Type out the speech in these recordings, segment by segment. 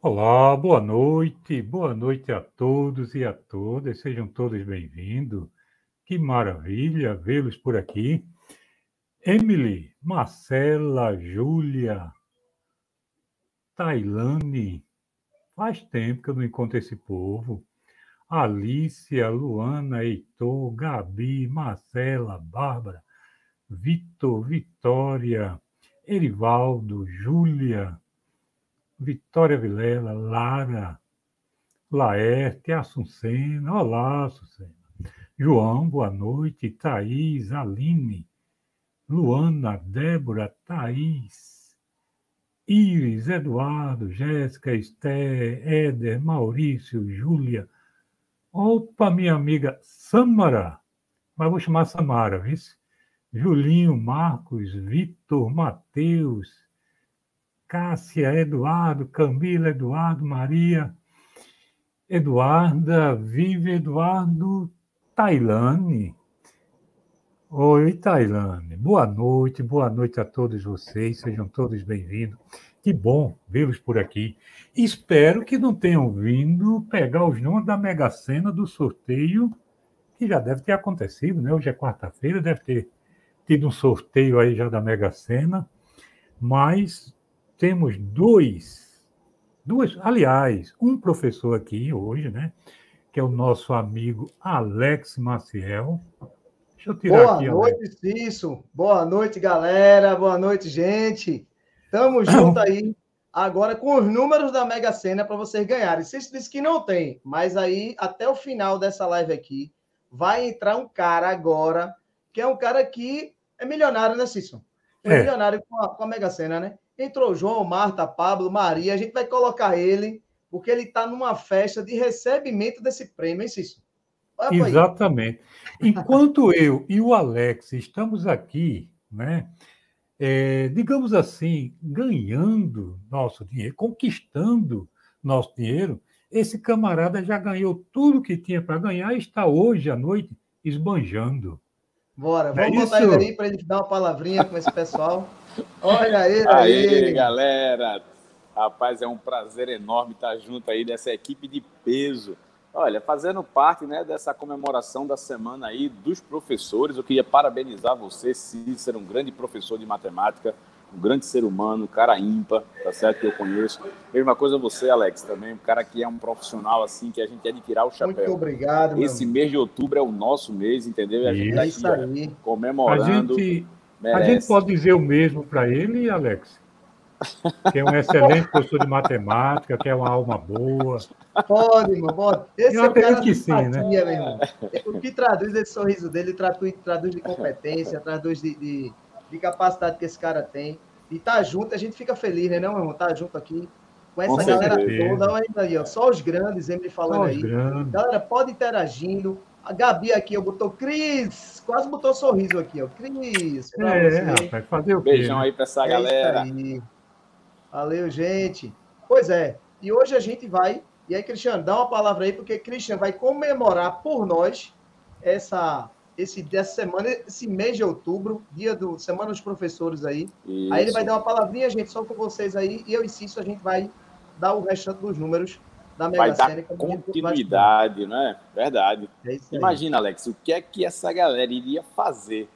Olá, boa noite, boa noite a todos e a todas, sejam todos bem-vindos. Que maravilha vê-los por aqui. Emily, Marcela, Júlia, Tailane, faz tempo que eu não encontro esse povo. Alícia, Luana, Heitor, Gabi, Marcela, Bárbara, Vitor, Vitória, Erivaldo, Júlia, Vitória Vilela, Lara, Laerte, Assuncena, olá, Assuncena. João, boa noite. Thaís, Aline, Luana, Débora, Thaís, Iris, Eduardo, Jéssica, Esté, Éder, Maurício, Júlia. Opa, minha amiga Samara, mas vou chamar Samara, viu? Julinho, Marcos, Vitor, Matheus, Cássia, Eduardo, Camila, Eduardo, Maria, Eduarda, Vive, Eduardo, Tailane. Oi, Tailane. Boa noite, boa noite a todos vocês, sejam todos bem-vindos. Que bom vê-los por aqui. Espero que não tenham vindo pegar os nomes da Mega Sena do sorteio, que já deve ter acontecido, né? Hoje é quarta-feira, deve ter tido um sorteio aí já da Mega Sena, mas temos dois, duas, aliás, um professor aqui hoje, né? Que é o nosso amigo Alex Maciel. Deixa eu tirar Boa aqui. Noite, Alex. Cício. Boa noite, galera. Boa noite, gente. Tamo junto aí. Agora com os números da Mega Sena para vocês ganharem. Vocês disse que não tem, mas aí até o final dessa live aqui vai entrar um cara agora que é um cara que é milionário, né, Cício? É, é. milionário com a, com a Mega Sena, né? Entrou João, Marta, Pablo, Maria. A gente vai colocar ele, porque ele está numa festa de recebimento desse prêmio, hein, Cício? Exatamente. Enquanto eu e o Alex estamos aqui, né, é, digamos assim, ganhando nosso dinheiro, conquistando nosso dinheiro, esse camarada já ganhou tudo que tinha para ganhar e está hoje à noite esbanjando. Bora, vamos é botar ele aí para ele dar uma palavrinha com esse pessoal. Olha ele aí. Aí, galera. Rapaz, é um prazer enorme estar junto aí dessa equipe de peso. Olha, fazendo parte né, dessa comemoração da semana aí dos professores, eu queria parabenizar você, Cícero, um grande professor de matemática, um grande ser humano, um cara ímpar, tá certo? Que eu conheço. Mesma coisa você, Alex, também, um cara que é um profissional assim, que a gente é de tirar o chapéu. Muito obrigado. Esse mês de outubro é o nosso mês, entendeu? E a gente está aqui comemorando. A gente, a gente pode dizer o mesmo para ele, Alex? Que é um excelente professor de matemática, que é uma alma boa. Pode, irmão, pode. Esse eu é o cara que sim, né? Meu irmão. O que traduz esse sorriso dele, traduz, traduz de competência, traduz de, de de capacidade que esse cara tem. E tá junto, a gente fica feliz, né, não, meu irmão? Tá junto aqui com essa com galera toda. Olha aí, ó, só os grandes, Emily falando aí. Grandes. Galera, pode interagindo. A Gabi aqui, eu botou Cris, quase botou sorriso aqui, ó. Cris, é, rapaz, fazer o quê? Beijão né? aí pra essa é galera. Valeu, gente. Pois é, e hoje a gente vai, e aí, Cristiano, dá uma palavra aí, porque Cristiano vai comemorar por nós essa esse dessa semana, esse mês de outubro, dia do Semana dos Professores aí. Isso. Aí ele vai dar uma palavrinha, gente, só com vocês aí, e eu e Cício, a gente vai dar o restante dos números da Mega vai Sena. Dar continuidade, não é? Verdade. É Imagina, Alex, o que é que essa galera iria fazer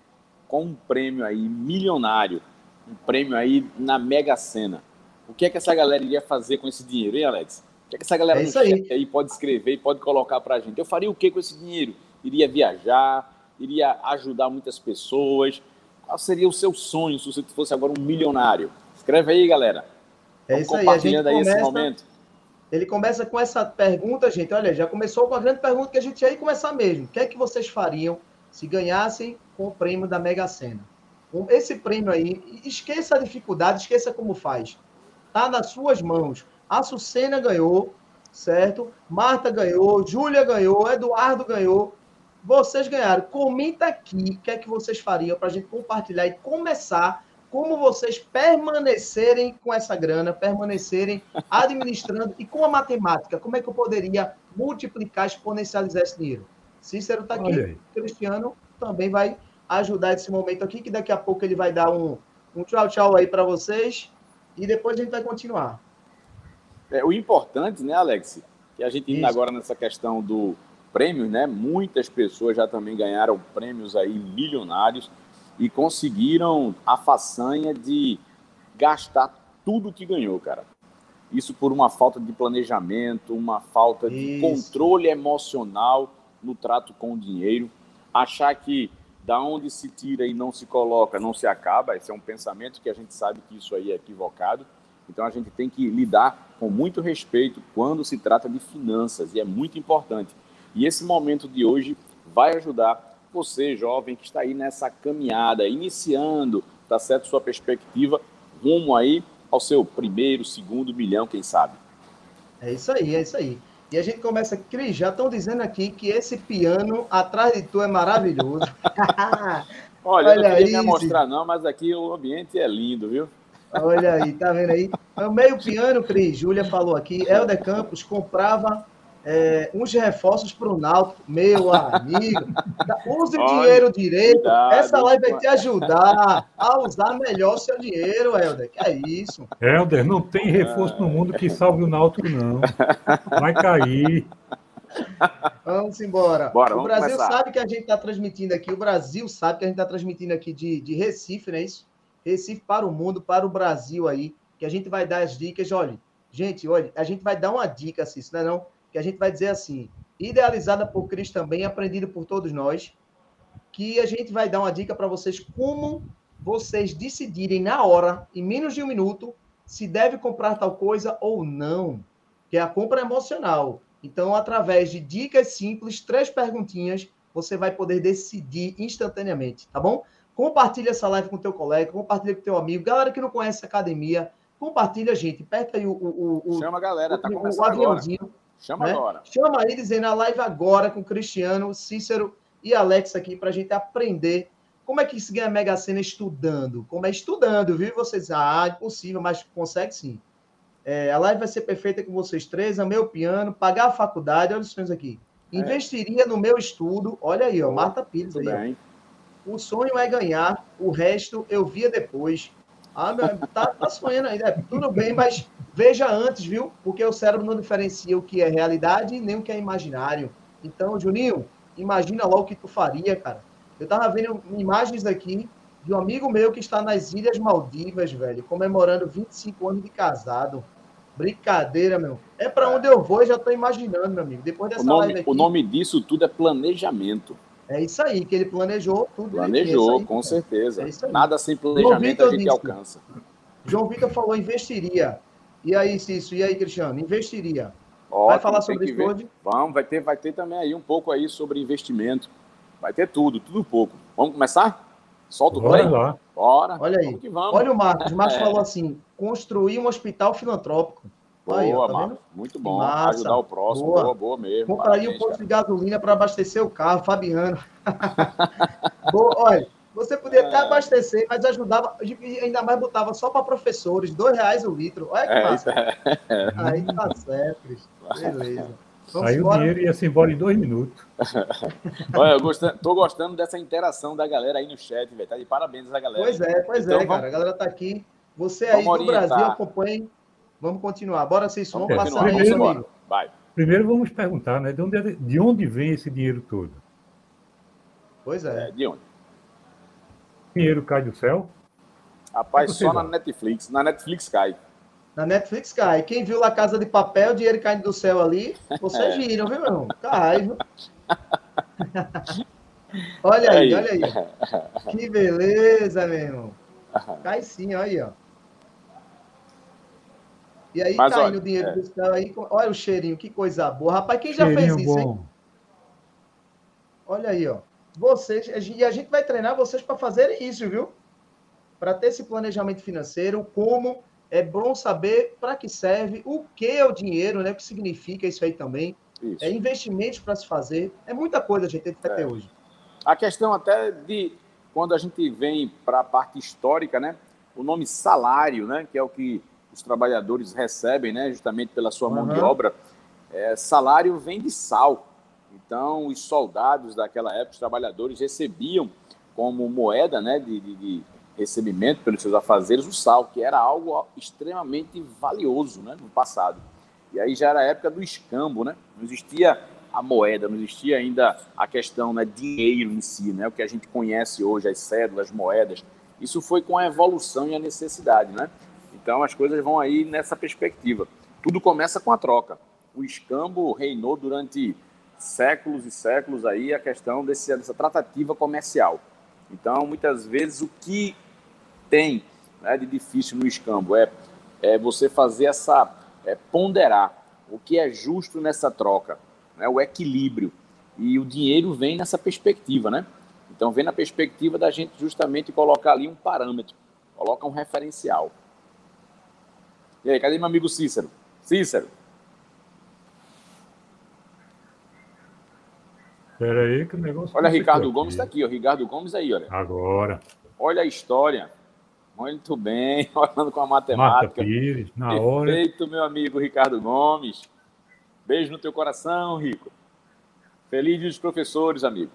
com um prêmio aí milionário, um prêmio aí na Mega Sena? O que é que essa galera iria fazer com esse dinheiro, hein, Alex? O que é que essa galera é aí. aí pode escrever e pode colocar pra gente? Eu faria o que com esse dinheiro? Iria viajar? Iria ajudar muitas pessoas? Qual seria o seu sonho se você fosse agora um milionário? Escreve aí, galera. É isso aí, a gente começa, esse momento. Ele começa com essa pergunta, gente. Olha, já começou com a grande pergunta que a gente ia aí começar mesmo. O que é que vocês fariam se ganhassem com o prêmio da Mega Sena? Esse prêmio aí, esqueça a dificuldade, esqueça como faz. Tá nas suas mãos. A Sucena ganhou, certo? Marta ganhou, Júlia ganhou, Eduardo ganhou. Vocês ganharam. Comenta aqui o que é que vocês fariam para a gente compartilhar e começar como vocês permanecerem com essa grana, permanecerem administrando e com a matemática, como é que eu poderia multiplicar, exponencializar esse dinheiro? Cícero está aqui, Cristiano também vai ajudar esse momento aqui, que daqui a pouco ele vai dar um, um tchau, tchau aí para vocês e depois a gente vai continuar. É, o importante, né, Alex, que a gente indo Isso. agora nessa questão do prêmio, né? Muitas pessoas já também ganharam prêmios aí milionários e conseguiram a façanha de gastar tudo que ganhou, cara. Isso por uma falta de planejamento, uma falta de controle emocional no trato com o dinheiro. Achar que da onde se tira e não se coloca, não se acaba. Esse é um pensamento que a gente sabe que isso aí é equivocado. Então a gente tem que lidar com muito respeito quando se trata de finanças e é muito importante. E esse momento de hoje vai ajudar você, jovem, que está aí nessa caminhada, iniciando, tá certo, sua perspectiva rumo aí ao seu primeiro, segundo milhão, quem sabe. É isso aí, é isso aí. E a gente começa, Cris, já estão dizendo aqui que esse piano atrás de tu é maravilhoso. Olha, Olha, eu não queria aí, mostrar não, mas aqui o ambiente é lindo, viu? Olha aí, tá vendo aí? É o meio piano, Cris, Júlia falou aqui, Helder Campos comprava é, uns reforços para o Náutico, meu amigo. Use o dinheiro direito. Cuidado, Essa live vai te ajudar a usar melhor o seu dinheiro, Helder. Que é isso. Helder, não tem reforço no mundo que salve o Náutico, não. Vai cair. Vamos embora. Bora, o Brasil começar. sabe que a gente está transmitindo aqui. O Brasil sabe que a gente está transmitindo aqui de, de Recife, não é isso? Recife para o mundo, para o Brasil aí. Que a gente vai dar as dicas. Olha, gente, olha, a gente vai dar uma dica, assim, não é não? Que a gente vai dizer assim, idealizada por Cristo também, aprendida por todos nós, que a gente vai dar uma dica para vocês como vocês decidirem na hora, em menos de um minuto, se deve comprar tal coisa ou não, que é a compra emocional. Então, através de dicas simples, três perguntinhas, você vai poder decidir instantaneamente, tá bom? Compartilha essa live com teu colega, compartilha com teu amigo, galera que não conhece a academia, compartilha, gente, aperta aí o, o, o Chama a galera, tá começando o aviãozinho. Agora. Chama né? agora. Chama aí dizendo a live agora com Cristiano, Cícero e Alex aqui para a gente aprender como é que se ganha a Mega Sena estudando. Como é estudando, viu? Vocês, ah, impossível, mas consegue sim. É, a live vai ser perfeita com vocês três, amei o piano, pagar a faculdade, olha os sonhos aqui. É. Investiria é. no meu estudo, olha aí, ó, Marta Pires aí. Bem. O sonho é ganhar, o resto eu via depois. Ah, meu, tá, tá sonhando ainda. É, tudo bem, mas veja antes, viu? Porque o cérebro não diferencia o que é realidade nem o que é imaginário. Então, Juninho, imagina logo o que tu faria, cara. Eu tava vendo imagens aqui de um amigo meu que está nas Ilhas Maldivas, velho, comemorando 25 anos de casado. Brincadeira, meu. É para onde eu vou, eu já tô imaginando, meu amigo. Depois dessa o nome, live aqui. O nome disso tudo é planejamento. É isso aí, que ele planejou tudo. Planejou, aí, com cara. certeza. É Nada sem planejamento a gente disse, alcança. João Vitor falou investiria. E aí, Cício, e aí, Cristiano? Investiria. Ótimo, vai falar sobre isso hoje? Vamos, vai ter, vai ter também aí um pouco aí sobre investimento. Vai ter tudo, tudo pouco. Vamos começar? Solta o play? Lá. Bora. Olha aí. Vamos vamos. Olha o Marcos. O Marcos é. falou assim: construir um hospital filantrópico. Boa, aí, ó, tá Marcos. Muito bom. Massa. Ajudar o próximo. Boa, boa, boa mesmo. Compraria um posto de gasolina para abastecer o carro, Fabiano. boa, olha. Você podia até é. abastecer, mas ajudava, ainda mais botava só para professores, dois reais o litro. Olha que é, massa. É. Aí tá certo, Beleza. Vamos Aí embora. o dinheiro ia se embora em dois minutos. Olha, eu gostando, tô gostando dessa interação da galera aí no chat, velho. Tá de parabéns a galera. Pois é, pois então, é, vamos... cara. A galera tá aqui. Você aí do Brasil, acompanhe. Vamos continuar. Bora, vocês vamos é, passar aí, amigo. Vai. Primeiro vamos perguntar, né? De onde, de onde vem esse dinheiro todo? Pois é. é de onde? dinheiro cai do céu? Rapaz, é só na Netflix. Na Netflix cai. Na Netflix cai. Quem viu La Casa de Papel, dinheiro caindo do céu ali, vocês é. viram, viu, meu irmão? Cai, viu? olha aí, aí, olha aí. Que beleza, meu irmão. Cai sim, olha aí, ó. E aí Mas, caindo o dinheiro é. do céu aí. Olha o cheirinho, que coisa boa. Rapaz, quem já fez isso, bom. hein? Olha aí, ó vocês, e a gente vai treinar vocês para fazerem isso, viu? Para ter esse planejamento financeiro, como é bom saber para que serve, o que é o dinheiro, né? O que significa isso aí também. Isso. É investimentos para se fazer. É muita coisa a gente tem que ter é. hoje. A questão até de quando a gente vem para a parte histórica, né? O nome salário, né? Que é o que os trabalhadores recebem, né? Justamente pela sua mão uhum. de obra. É, salário vem de sal. Então, os soldados daquela época, os trabalhadores, recebiam como moeda né, de, de, de recebimento pelos seus afazeres o sal, que era algo extremamente valioso né, no passado. E aí já era a época do escambo, né? Não existia a moeda, não existia ainda a questão né, dinheiro em si, né? O que a gente conhece hoje, as cédulas, as moedas. Isso foi com a evolução e a necessidade, né? Então as coisas vão aí nessa perspectiva. Tudo começa com a troca. O escambo reinou durante séculos e séculos aí a questão desse, dessa tratativa comercial. Então, muitas vezes, o que tem né, de difícil no escambo é, é você fazer essa, é, ponderar o que é justo nessa troca, né, o equilíbrio. E o dinheiro vem nessa perspectiva, né? Então, vem na perspectiva da gente justamente colocar ali um parâmetro, coloca um referencial. E aí, cadê meu amigo Cícero? Cícero. Espera aí que o negócio. Olha, Ricardo aqui. Gomes está aqui, o Ricardo Gomes aí, olha. Agora. Olha a história. Muito bem, olhando com a matemática. Marta Pires, na Perfeito, hora. Perfeito, meu amigo Ricardo Gomes. Beijo no teu coração, Rico. Feliz dia dos professores, amigo.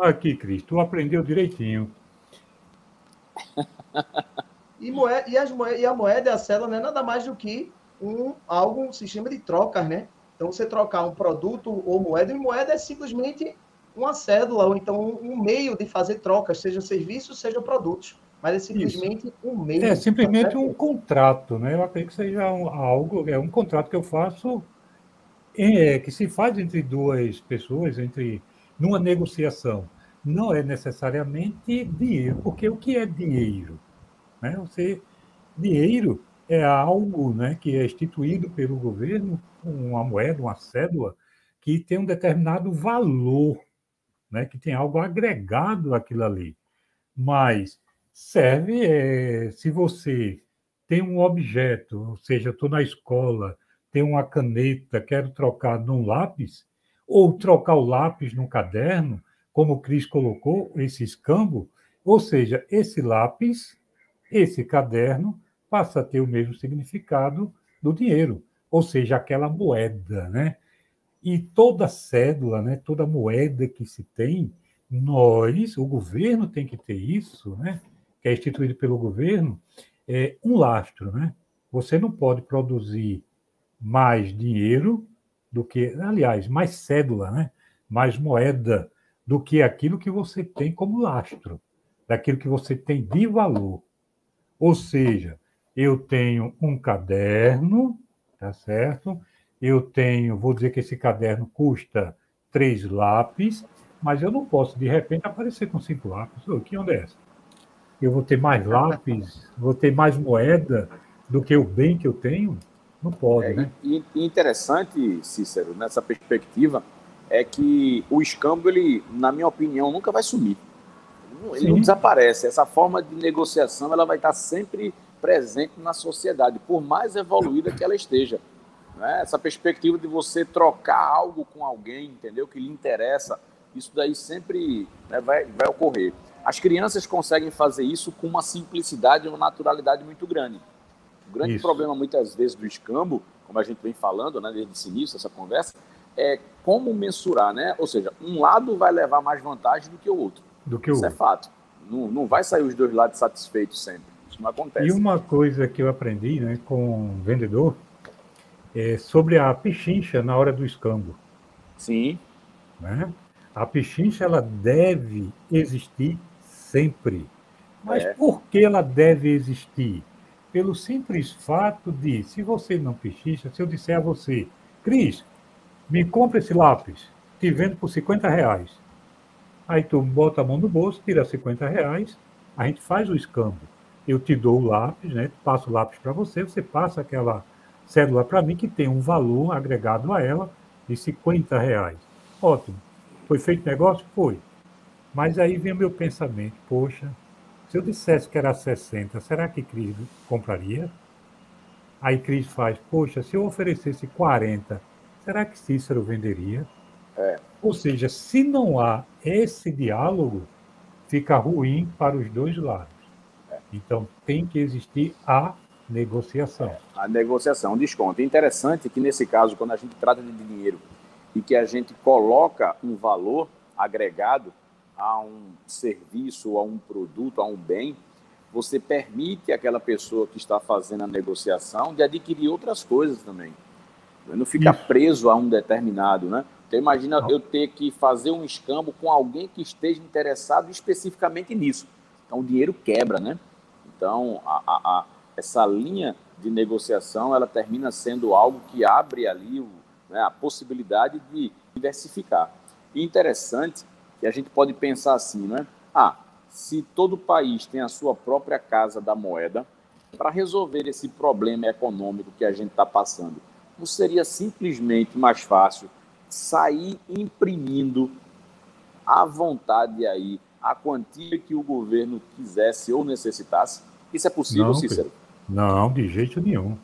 Aqui, Cris, tu aprendeu direitinho. e, moeda, e, as moedas, e a moeda e a célula não é nada mais do que um, algo, um sistema de trocas, né? Então, você trocar um produto ou moeda, e moeda é simplesmente uma cédula, ou então um meio de fazer trocas, seja serviços, seja produtos. Mas é simplesmente Isso. um meio. É simplesmente um contrato, né? Eu acredito que seja um, algo, é um contrato que eu faço, é, que se faz entre duas pessoas, entre numa negociação. Não é necessariamente dinheiro, porque o que é dinheiro? Né? Você, dinheiro é algo né, que é instituído pelo governo, uma moeda, uma cédula, que tem um determinado valor, né, que tem algo agregado àquilo ali. Mas serve é, se você tem um objeto, ou seja, estou na escola, tenho uma caneta, quero trocar num lápis, ou trocar o lápis num caderno, como o Cris colocou, esse escambo, ou seja, esse lápis, esse caderno, passa a ter o mesmo significado do dinheiro, ou seja, aquela moeda, né? E toda cédula, né, toda moeda que se tem, nós, o governo tem que ter isso, né? Que é instituído pelo governo, é um lastro, né? Você não pode produzir mais dinheiro do que, aliás, mais cédula, né? Mais moeda do que aquilo que você tem como lastro, daquilo que você tem de valor. Ou seja, eu tenho um caderno, tá certo? Eu tenho, vou dizer que esse caderno custa três lápis, mas eu não posso, de repente, aparecer com cinco lápis. O que onde é essa? Eu vou ter mais lápis, vou ter mais moeda do que o bem que eu tenho? Não pode, é, né? E, interessante, Cícero, nessa perspectiva, é que o escambo, ele, na minha opinião, nunca vai sumir. Ele não desaparece. Essa forma de negociação, ela vai estar sempre presente na sociedade, por mais evoluída que ela esteja. Né? Essa perspectiva de você trocar algo com alguém, entendeu? Que lhe interessa, isso daí sempre né, vai, vai ocorrer. As crianças conseguem fazer isso com uma simplicidade e uma naturalidade muito grande. O grande isso. problema, muitas vezes, do escambo, como a gente vem falando né, desde esse início, essa conversa, é como mensurar, né? Ou seja, um lado vai levar mais vantagem do que o outro. Do que o Isso é fato. Não, não vai sair os dois lados satisfeitos sempre. Isso não acontece. E uma coisa que eu aprendi né, com o vendedor é sobre a pichincha na hora do escambo. Sim. Né? A pichincha ela deve existir sempre. Mas é. por que ela deve existir? Pelo simples fato de, se você não pichincha, se eu disser a você, Cris, me compra esse lápis, te vendo por 50 reais. Aí tu bota a mão no bolso, tira 50 reais, a gente faz o escambo eu te dou o lápis, né? passo o lápis para você, você passa aquela cédula para mim que tem um valor agregado a ela de 50 reais. Ótimo. Foi feito negócio? Foi. Mas aí vem o meu pensamento, poxa, se eu dissesse que era 60, será que Cris compraria? Aí Cris faz, poxa, se eu oferecesse 40, será que Cícero venderia? É. Ou seja, se não há esse diálogo, fica ruim para os dois lados. Então, tem que existir a negociação. A negociação, desconto. É interessante que, nesse caso, quando a gente trata de dinheiro e que a gente coloca um valor agregado a um serviço, a um produto, a um bem, você permite aquela pessoa que está fazendo a negociação de adquirir outras coisas também. Não fica Isso. preso a um determinado, né? Então imagina eu ter que fazer um escambo com alguém que esteja interessado especificamente nisso. Então o dinheiro quebra, né? Então a, a, a, essa linha de negociação ela termina sendo algo que abre ali o, né, a possibilidade de diversificar. E interessante que a gente pode pensar assim, né? Ah, se todo país tem a sua própria casa da moeda, para resolver esse problema econômico que a gente está passando, não seria simplesmente mais fácil sair imprimindo à vontade aí a quantia que o governo quisesse ou necessitasse? Isso é possível, não, Cícero? Não, de jeito nenhum.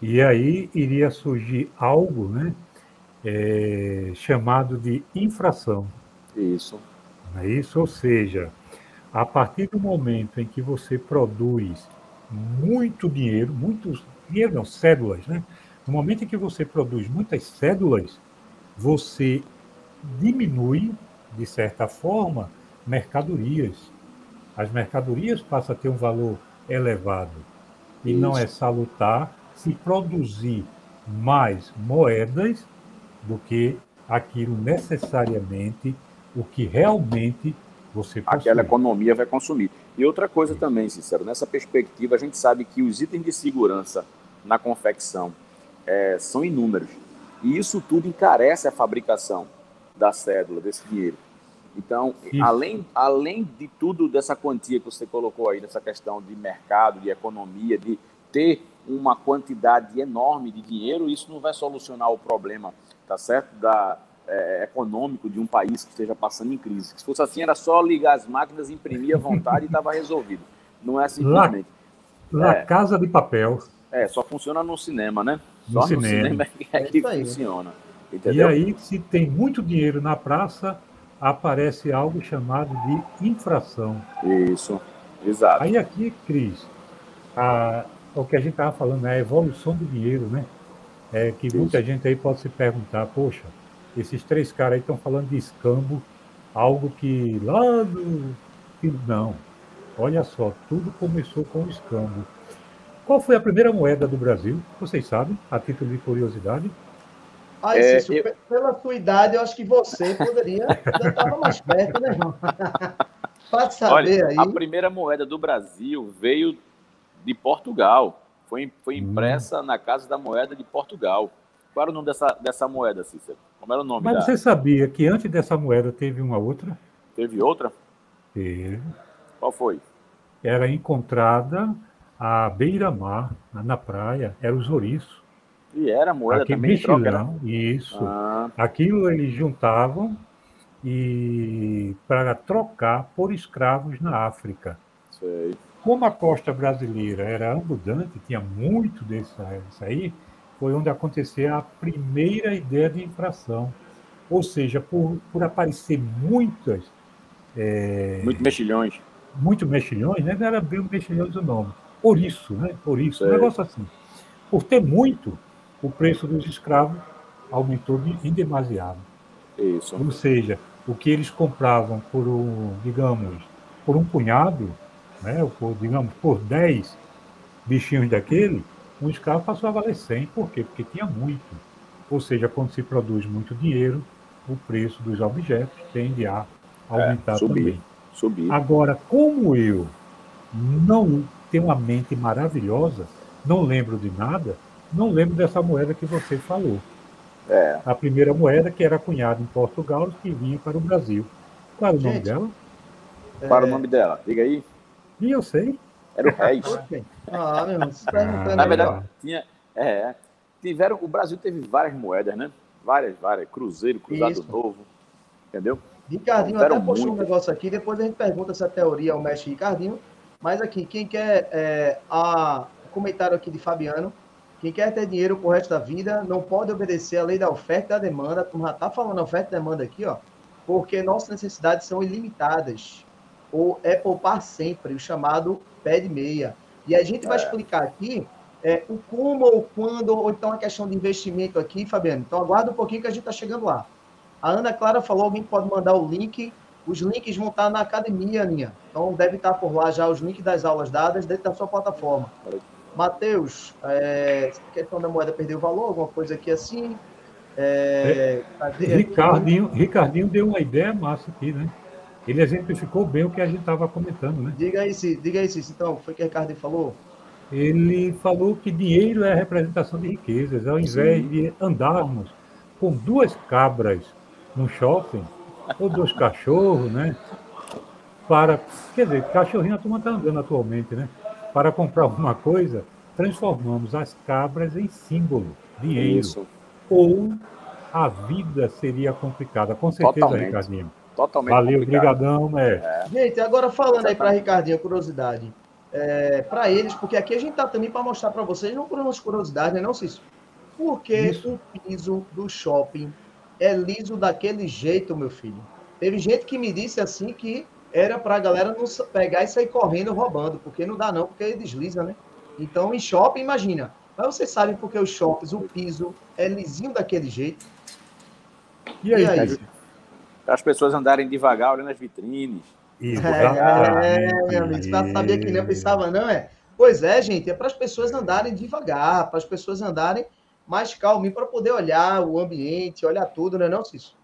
E aí iria surgir algo, né, é, chamado de infração. Isso. É isso, ou seja, a partir do momento em que você produz muito dinheiro, muitos dinheiro não, cédulas, né? No momento em que você produz muitas cédulas, você diminui, de certa forma, mercadorias. As mercadorias passam a ter um valor elevado. E Isso. não é salutar se produzir mais moedas do que aquilo necessariamente o que realmente você possui. Aquela economia vai consumir. E outra coisa também, sincero, nessa perspectiva, a gente sabe que os itens de segurança na confecção é, são inúmeros. E isso tudo encarece a fabricação da cédula, desse dinheiro. Então, além, além de tudo dessa quantia que você colocou aí, dessa questão de mercado, de economia, de ter uma quantidade enorme de dinheiro, isso não vai solucionar o problema, tá certo? Da, é, econômico de um país que esteja passando em crise. Se fosse assim, era só ligar as máquinas, imprimir à vontade e estava resolvido. Não é simplesmente. La, é, Casa de Papel. É, só funciona no cinema, né? Só no, cinema, cinema é que é funciona. Entendeu? E aí, se tem muito dinheiro na praça, aparece algo chamado de infração. Isso, exato. Aí aqui, Cris, a, o que a gente estava falando é a evolução do dinheiro, né? É que Isso. muita gente aí pode se perguntar, poxa, esses três caras aí estão falando de escambo, algo que lá do. Não. Olha só, tudo começou com o escambo. Qual foi a primeira moeda do Brasil? Vocês sabem, a título de curiosidade? Ah, é, Cício, eu... pela sua idade, eu acho que você poderia. Já estava mais perto, né, irmão? Pode saber Olha, aí. A primeira moeda do Brasil veio de Portugal. Foi, foi hum. impressa hum. na Casa da Moeda de Portugal. Qual era o nome dessa, dessa moeda, Cícero? Como era o nome Mas da... você sabia que antes dessa moeda teve uma outra? Teve outra? Teve. Qual foi? Era encontrada à beira-mar, na praia, era os ouriços. E era moeda Aqui, também troca, era... Isso. Ah. Aquilo eles juntavam e para trocar por escravos na África. Sei. Como a costa brasileira era abundante, tinha muito disso aí, foi onde aconteceu a primeira ideia de infração. Ou seja, por, por aparecer muitas. É, muito mexilhões. Muito mexilhões, né? não era bem mexilhões o nome. Por isso, né? Por isso, um negócio assim. Por ter muito, o preço dos escravos aumentou em demasiado. Isso. Ou seja, o que eles compravam por um, digamos, por um punhado, né, ou por, digamos, por 10 bichinhos daquele, um escravo passou a valer 100. Por quê? Porque tinha muito. Ou seja, quando se produz muito dinheiro, o preço dos objetos tende a aumentar é, subir, também. Subir. Agora, como eu não tenho uma mente maravilhosa, não lembro de nada, não lembro dessa moeda que você falou. É. A primeira moeda que era cunhada em Portugal que vinha para o Brasil. Qual era o nome dela? Qual era o nome dela? Diga aí. E eu sei. Era o Reis. ah, meu, ah, Na verdade, tinha. É, tiveram, o Brasil teve várias moedas, né? Várias, várias. Cruzeiro, Cruzado Isso. Novo. Entendeu? Ricardinho até postou um negócio aqui, depois a gente pergunta essa teoria ao mestre Ricardinho. Mas aqui, quem quer é, a comentário aqui de Fabiano, quem quer ter dinheiro pro resto da vida não pode obedecer à lei da oferta e da demanda. Como já está falando oferta e demanda aqui, ó, porque nossas necessidades são ilimitadas. Ou é poupar sempre, o chamado pé de meia. E a gente vai é. explicar aqui é, o como ou quando, ou então a questão de investimento aqui, Fabiano. Então aguarda um pouquinho que a gente está chegando lá. A Ana Clara falou, alguém pode mandar o link Os links vão estar na academia, Aninha. Então deve estar por lá já os links das aulas dadas dentro da sua plataforma. Matheus, é, questão da moeda perdeu valor, alguma coisa aqui assim? É, é, Ricardinho, Ricardinho deu uma ideia massa aqui, né? Ele exemplificou bem o que a gente estava comentando, né? Diga aí, Cícero, diga aí. Então, foi o que o Ricardo falou? Ele falou que dinheiro é a representação de riquezas. Ao invés Sim. de andarmos com duas cabras no shopping, ou dois cachorros, né? Para, quer dizer, cachorrinho a turma está andando atualmente, né? Para comprar alguma coisa, transformamos as cabras em símbolo, dinheiro. Isso ou a vida seria complicada. Com certeza, Totalmente. Ricardinho. Totalmente Valeu, obrigadão, é. é. Gente, agora falando aí para Ricardinho, curiosidade. É, para eles, porque aqui a gente tá também para mostrar para vocês, não por umas curiosidades, né, não, Cício? Porque Isso. o piso do shopping é liso daquele jeito, meu filho. Teve gente que me disse assim que era para a galera não pegar e sair correndo roubando, porque não dá não, porque ele desliza, né? Então, em shopping, imagina, mas vocês sabem porque os shoppings, o piso é lisinho daquele jeito. E aí? E aí? Para as pessoas andarem devagar olhando as vitrines. Isso, é, é, meu amigo, você sabia que nem eu pensava, não é? Pois é, gente, é para as pessoas andarem devagar, para as pessoas andarem mais calminho, para poder olhar o ambiente, olhar tudo, não é não, Cício?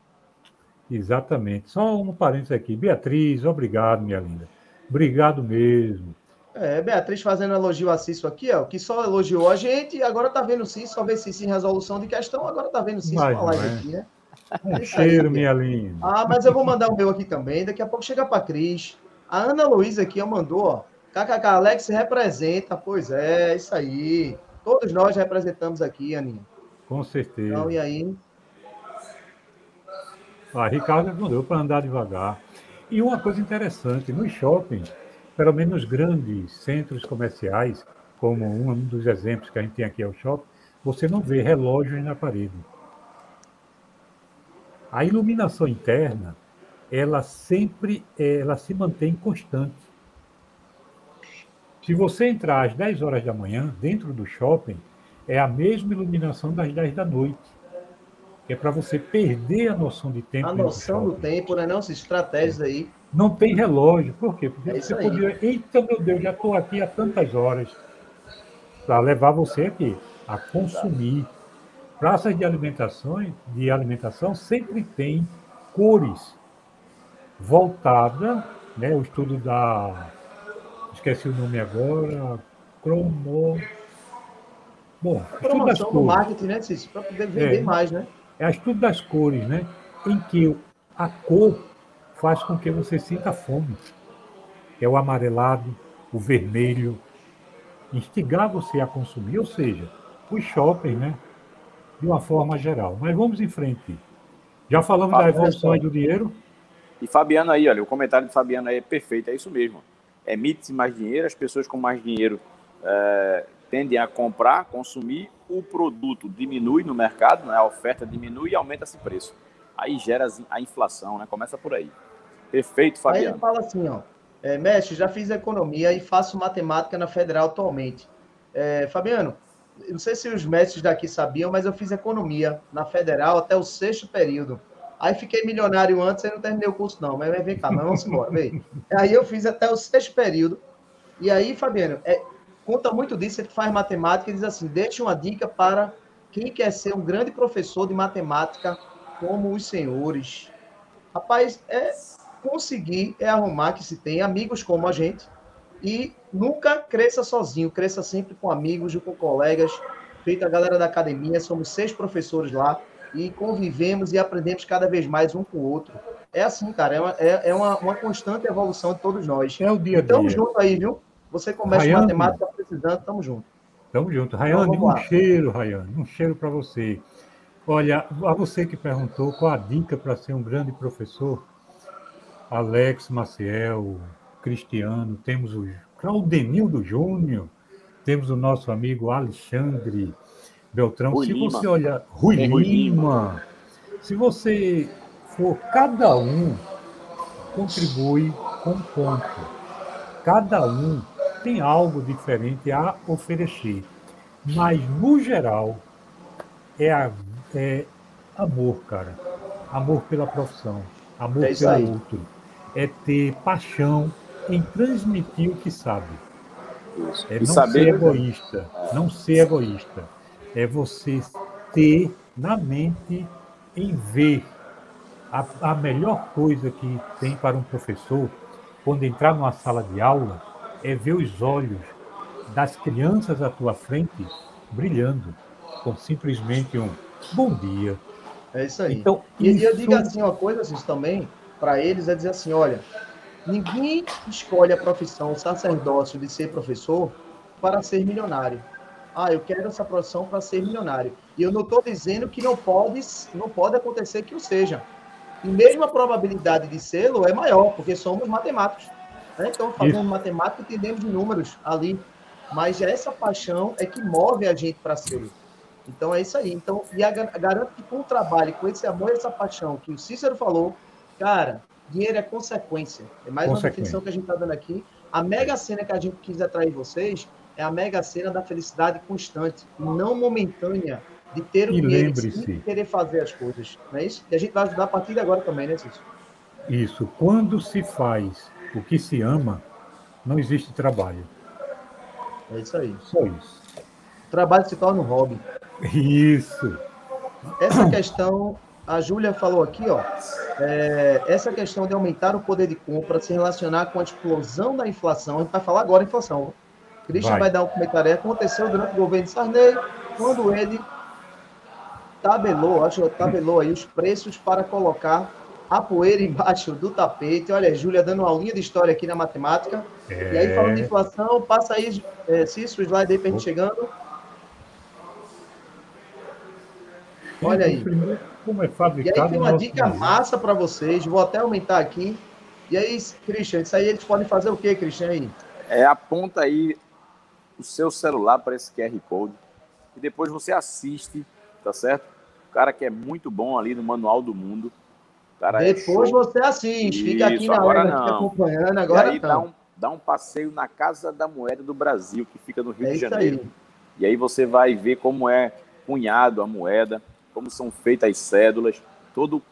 Exatamente. Só um parênteses aqui. Beatriz, obrigado, minha linda. Obrigado mesmo. É, Beatriz fazendo elogio a Cício aqui, ó, que só elogiou a gente e agora tá vendo Cício, só vê Cício em resolução de questão, agora tá vendo Cício na live é. aqui, né? Um cheiro, minha linda. Ah, mas eu vou mandar o meu aqui também, daqui a pouco chega para Cris. A Ana Luísa aqui, ó, mandou, ó, KKK Alex representa, pois é, isso aí. Todos nós representamos aqui, Aninha. Com certeza. Então, e aí? Ah, Ricardo respondeu para andar devagar. E uma coisa interessante, nos shoppings, pelo menos grandes centros comerciais, como um dos exemplos que a gente tem aqui é o shopping, você não vê relógios na parede. A iluminação interna, ela sempre ela se mantém constante. Se você entrar às 10 horas da manhã dentro do shopping, é a mesma iluminação das 10 da noite. É para você perder a noção de tempo. A noção do, do tempo, né? Não, se estratégias aí não tem relógio. Por quê? Porque é você aí. podia. Eita, meu Deus, já estou aqui há tantas horas para levar você aqui a consumir. Praças de alimentação, de alimentação sempre tem cores voltada, né? O estudo da esqueci o nome agora, cromo Bom, estudo das cores. do marketing, né, Cícero? Para poder vender é, mais, né? É estudo das cores, né? Em que a cor faz com que você sinta fome. É o amarelado, o vermelho, instigar você a consumir, ou seja, os shopping, né? De uma forma geral. Mas vamos em frente. Já falamos da evolução do dinheiro? E Fabiano aí, olha, o comentário de Fabiano aí é perfeito, é isso mesmo. Emite-se mais dinheiro, as pessoas com mais dinheiro é, tendem a comprar, consumir, o produto diminui no mercado, né, a oferta diminui e aumenta-se o preço. Aí gera a inflação, né? Começa por aí. Perfeito, Fabiano. Aí ele fala assim, ó, é, mestre, já fiz economia e faço matemática na Federal atualmente. É, Fabiano, não sei se os mestres daqui sabiam, mas eu fiz economia na Federal até o sexto período. Aí fiquei milionário antes e não terminei o curso, não. Mas vem cá, mas vamos embora. Vem. Aí eu fiz até o sexto período. E aí, Fabiano, é, conta muito disso. Ele faz matemática e diz assim: deixa uma dica para quem quer ser um grande professor de matemática como os senhores. Rapaz, é, conseguir é arrumar que se tem amigos como a gente e nunca cresça sozinho, cresça sempre com amigos e com colegas. Feita a galera da academia, somos seis professores lá e convivemos e aprendemos cada vez mais um com o outro. É assim, cara, é uma, é, é uma, uma constante evolução de todos nós. É o dia a dia. Tamo junto aí, viu? Você começa Rayane, matemática precisando, tamo junto. Tamo junto. Rayane, então, um cheiro, Rayane, um cheiro para você. Olha, a você que perguntou qual a dica para ser um grande professor, Alex Maciel, Cristiano, temos o Claudenildo Júnior, temos o nosso amigo Alexandre Beltrão. Rui se Lima. você olhar, Rui, Rui Lima, Lima, se você for cada um contribui com um ponto. Cada um tem algo diferente a oferecer. Mas, no geral, é, a, é amor, cara. Amor pela profissão, amor é pelo outro. é ter paixão em transmitir o que sabe. Isso. É não saber... ser egoísta. Não ser egoísta. É você ter na mente em ver a, a melhor coisa que tem para um professor quando entrar numa sala de aula é ver os olhos das crianças à tua frente brilhando com simplesmente um bom dia. É isso aí. Então, e isso... eu digo assim uma coisa assim, também para eles é dizer assim, olha, ninguém escolhe a profissão sacerdócio de ser professor para ser milionário. Ah, eu quero essa profissão para ser milionário. E eu não estou dizendo que não pode, não pode acontecer que o seja. E mesmo a probabilidade de sê-lo é maior, porque somos matemáticos. Né? Então, fazendo Isso. matemática, entendemos de números ali. Mas essa paixão é que move a gente para ser. Então, é isso aí. Então, e a, garanto que com o trabalho, com esse amor e essa paixão que o Cícero falou, cara, dinheiro é consequência. É mais uma definição que a gente está dando aqui. A mega cena que a gente quis atrair vocês é a mega cena da felicidade constante, não momentânea, de ter o e dinheiro e querer fazer as coisas. Não é isso? E a gente vai ajudar a partir de agora também, né, Cícero? Isso. Quando se faz o que se ama, não existe trabalho. É isso aí. Só isso. O trabalho se torna um hobby. Isso. Essa questão, a Júlia falou aqui, ó, é, essa questão de aumentar o poder de compra se relacionar com a explosão da inflação, a gente vai falar agora inflação. Christian vai. vai dar um comentário. Aconteceu durante o governo de Sarney, quando ele tabelou, acho que tabelou aí os preços para colocar a poeira embaixo do tapete. Olha, Júlia dando uma aulinha de história aqui na matemática. É... E aí, falando de inflação, passa aí, é, Cícero, o slide aí para a gente chegando. Olha aí. Como é fabricado e aí tem uma dica massa para vocês. Vou até aumentar aqui. E aí, Christian, isso aí eles podem fazer o quê, Christian? Aí? É, aponta aí o seu celular para esse QR Code e depois você assiste, tá certo? O cara que é muito bom ali no Manual do Mundo. Cara é depois é você assiste, fica aqui na hora, fica acompanhando agora. E aí dá um, dá um passeio na Casa da Moeda do Brasil, que fica no Rio é de Janeiro. Aí. E aí você vai ver como é cunhado a moeda, como são feitas as cédulas, todo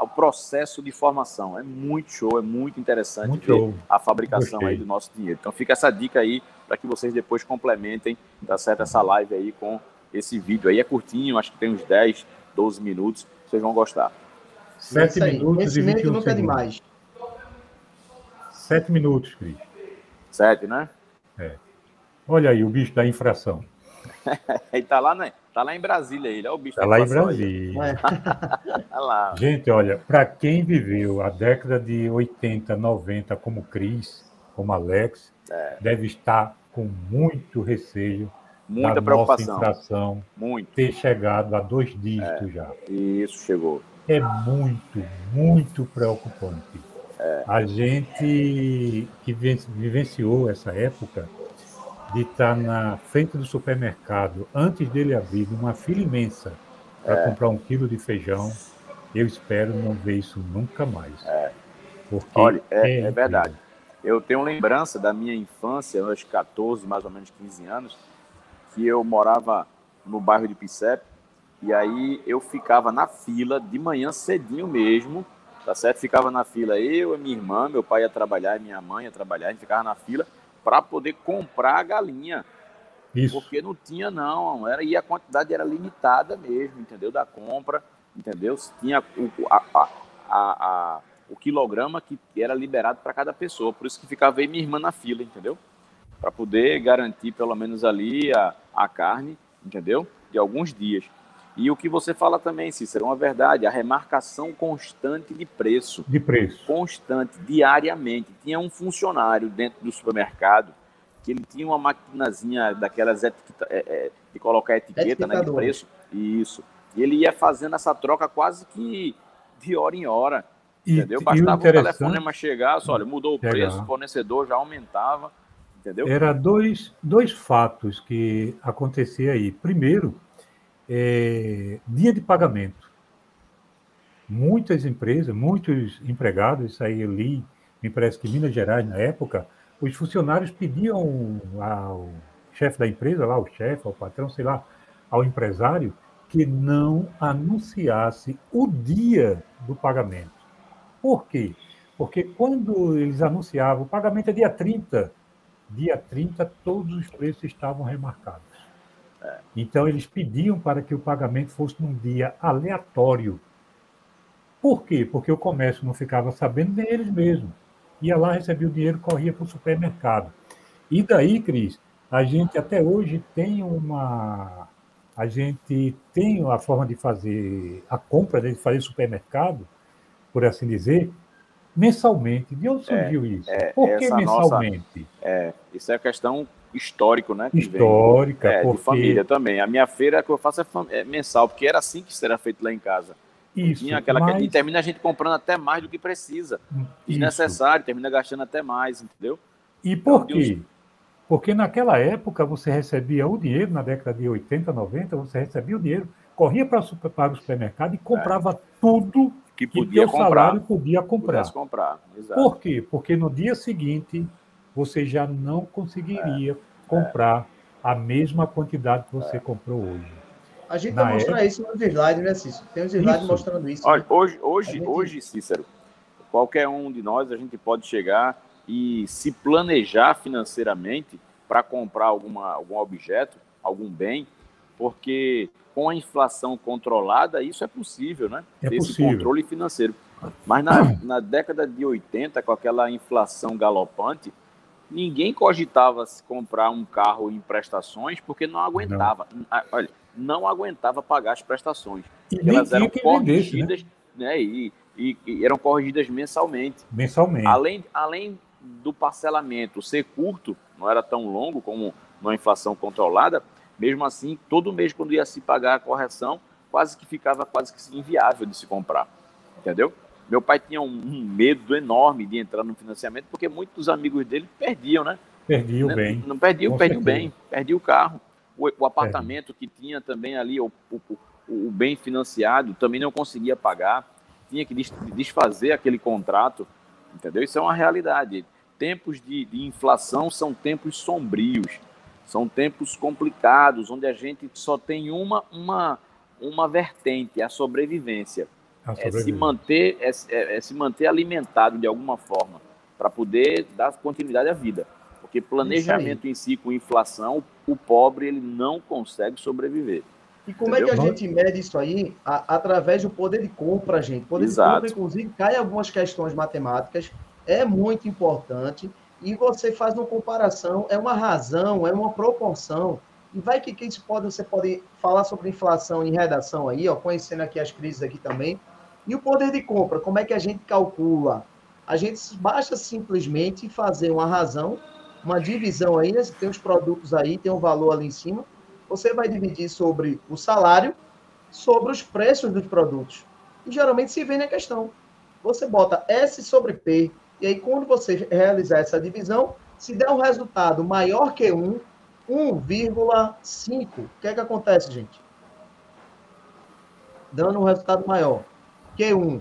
o processo de formação. É muito show, é muito interessante muito ver show. a fabricação Gostei. aí do nosso dinheiro. Então fica essa dica aí para que vocês depois complementem, tá certo, essa live aí com esse vídeo aí. É curtinho, acho que tem uns 10, 12 minutos, vocês vão gostar. 7 minutos e 21 nunca é demais. 7 minutos, Cris. 7, né? É. Olha aí o bicho da infração. ele tá lá, né? Tá lá em Brasília, ele. Olha o bicho. Tá lá em Brasília. tá lá. Gente, olha, para quem viveu a década de 80, 90 como Cris, como Alex, é. deve estar com muito receio Muita da preocupação. nossa infração muito. ter chegado a dois dígitos é. já. Isso, chegou. É muito, muito preocupante. É. A gente que vivenciou essa época de estar na frente do supermercado, antes dele abrir, numa fila imensa, para é. comprar um quilo de feijão, eu espero não ver isso nunca mais. É. Porque Olha, é, é, é verdade. Eu tenho lembrança da minha infância, aos 14, mais ou menos 15 anos, que eu morava no bairro de Picep, e aí eu ficava na fila de manhã cedinho mesmo, tá certo? Ficava na fila eu, a minha irmã, meu pai ia trabalhar, minha mãe ia trabalhar, a gente ficava na fila para poder comprar a galinha. Isso. Porque não tinha, não. Era, e a quantidade era limitada mesmo, entendeu? Da compra, entendeu? Tinha o, a, a, a, o quilograma que era liberado para cada pessoa. Por isso que ficava aí minha irmã na fila, entendeu? Para poder garantir pelo menos ali a, a carne, entendeu? De alguns dias. E o que você fala também, Cícero, é uma verdade, a remarcação constante de preço. De preço. Constante, diariamente. Tinha um funcionário dentro do supermercado que ele tinha uma maquinazinha daquelas etiqueta, é, é, de colocar etiqueta né, de preço. Isso. E ele ia fazendo essa troca quase que de hora em hora. E, entendeu? Bastava o, o telefonema chegar, só, olha, mudou o Chegar. preço, o fornecedor já aumentava. Entendeu? Era dois, dois fatos que acontecia aí. Primeiro, é, dia de pagamento. Muitas empresas, muitos empregados, isso aí ali, me parece que em Minas Gerais, na época, os funcionários pediam ao chefe da empresa, lá, o chefe, ao patrão, sei lá, ao empresário, que não anunciasse o dia do pagamento. Por quê? Porque quando eles anunciavam, o pagamento é dia 30, dia 30 todos os preços estavam remarcados. É. Então eles pediam para que o pagamento fosse num dia aleatório. Por quê? Porque o comércio não ficava sabendo nem eles mesmos. Ia lá, recebia o dinheiro, corria para o supermercado. E daí, Cris, a gente até hoje tem uma. A gente tem a forma de fazer a compra, de fazer supermercado, por assim dizer, mensalmente. De onde surgiu é, isso? É, Por que mensalmente? Nossa, é, isso é questão histórico, né? Histórica, vem, é, porque... de família também. A minha feira que eu faço é, é, mensal, porque era assim que será feito lá em casa. Isso, Tinha aquela mas... E termina a gente comprando até mais do que precisa. Desnecessário, termina gastando até mais, entendeu? E por então, quê? Porque naquela época você recebia o dinheiro, na década de 80, 90, você recebia o dinheiro, corria para, para o supermercado e comprava é. tudo que podia que comprar. salário podia comprar. comprar. Exato. Por quê? Porque no dia seguinte você já não conseguiria é. comprar é. a mesma quantidade que você é. comprou hoje. A gente vai mostrar época... isso nos slides, né, Cícero? Tem uns slides isso. mostrando isso. Olha, né? hoje, hoje, gente... hoje, Cícero, qualquer um de nós, a gente pode chegar e se planejar financeiramente para comprar alguma, algum objeto, algum bem, porque com a inflação controlada, isso é possível, né? É Esse possível. controle financeiro. Mas na, na década de 80, com aquela inflação galopante, ninguém cogitava se comprar um carro em prestações porque não aguentava. Não. Olha, não aguentava pagar as prestações. E elas eram corrigidas, vendesse, né? né? E, e, e, eram corrigidas mensalmente. Mensalmente. Além, além do parcelamento ser curto, não era tão longo como numa inflação controlada, mesmo assim, todo mês, quando ia se pagar a correção, quase que ficava quase que inviável de se comprar. Entendeu? Meu pai tinha um, um medo enorme de entrar no financiamento, porque muitos amigos dele perdiam, né? Perdiam né? bem. Não perdiam, perdiam bem, perdiam o carro. O, o apartamento que tinha também ali, o, o, o, bem financiado, também não conseguia pagar. Tinha que desfazer aquele contrato. Entendeu? Isso é uma realidade. Tempos de, de inflação são tempos sombrios são tempos complicados, onde a gente só tem uma, uma, uma vertente, a sobrevivência. A sobrevivência. É, se manter, é, é, é se manter alimentado de alguma forma, para poder dar continuidade à vida. Porque planejamento em si com inflação, o pobre ele não consegue sobreviver. E como Entendeu? é que a gente mede isso aí? A, através do poder de compra, gente. Poder Exato. de compra, inclusive, cai algumas questões matemáticas, é muito importante e você faz uma comparação, é uma razão, é uma proporção. E vai que, que isso pode, você pode falar sobre inflação em redação aí, ó, conhecendo aqui as crises aqui também. E o poder de compra, como é que a gente calcula? A gente basta simplesmente fazer uma razão, uma divisão aí, né? tem os produtos aí, tem um valor ali em cima. Você vai dividir sobre o salário, sobre os preços dos produtos. E geralmente se vê na questão. Você bota S sobre P, e aí, quando você realizar essa divisão, se der um resultado maior que 1, 1,5, o que é que acontece, gente? Dando um resultado maior que 1.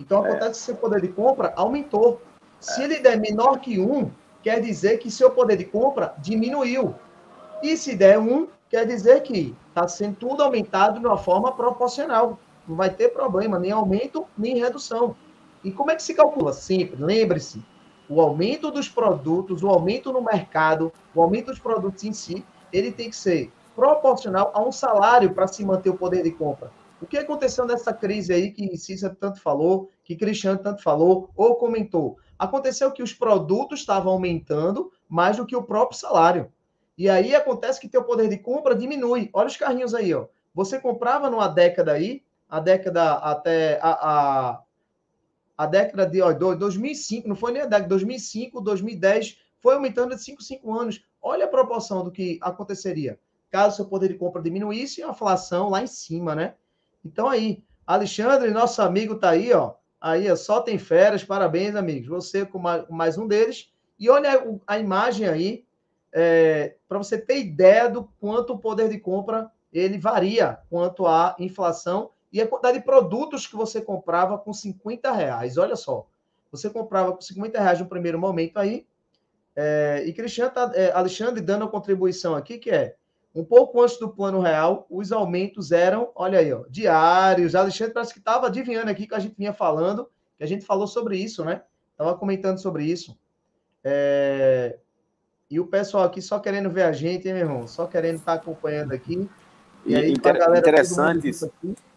Então, é. acontece é. que seu poder de compra aumentou. Se é. ele der menor que 1, quer dizer que seu poder de compra diminuiu. E se der 1, quer dizer que está sendo tudo aumentado de uma forma proporcional. Não vai ter problema, nem aumento, nem redução. E como é que se calcula? Sempre, lembre-se, o aumento dos produtos, o aumento no mercado, o aumento dos produtos em si, ele tem que ser proporcional a um salário para se manter o poder de compra. O que aconteceu nessa crise aí que Cícero tanto falou, que Cristiano tanto falou ou comentou? Aconteceu que os produtos estavam aumentando mais do que o próprio salário. E aí acontece que teu poder de compra diminui. Olha os carrinhos aí, ó. Você comprava numa década aí, a década até a, a a década de ó, 2005, não foi nem a década, 2005, 2010, foi aumentando de 5, 5 anos. Olha a proporção do que aconteceria caso seu poder de compra diminuísse a inflação lá em cima, né? Então aí, Alexandre, nosso amigo tá aí, ó. Aí, só tem férias, parabéns, amigos. Você com mais, um deles. E olha a, a imagem aí, é, para você ter ideia do quanto o poder de compra ele varia quanto à inflação e a quantidade de produtos que você comprava com 50 reais. Olha só, você comprava com 50 reais no primeiro momento aí, é, e Cristiano tá, é, Alexandre dando a contribuição aqui, que é um pouco antes do plano real, os aumentos eram, olha aí, ó, diários. Alexandre parece que estava adivinhando aqui que a gente vinha falando, que a gente falou sobre isso, né? Estava comentando sobre isso. É... E o pessoal aqui só querendo ver a gente, hein, meu irmão? Só querendo estar tá acompanhando aqui. E, aí, inter galera, interessante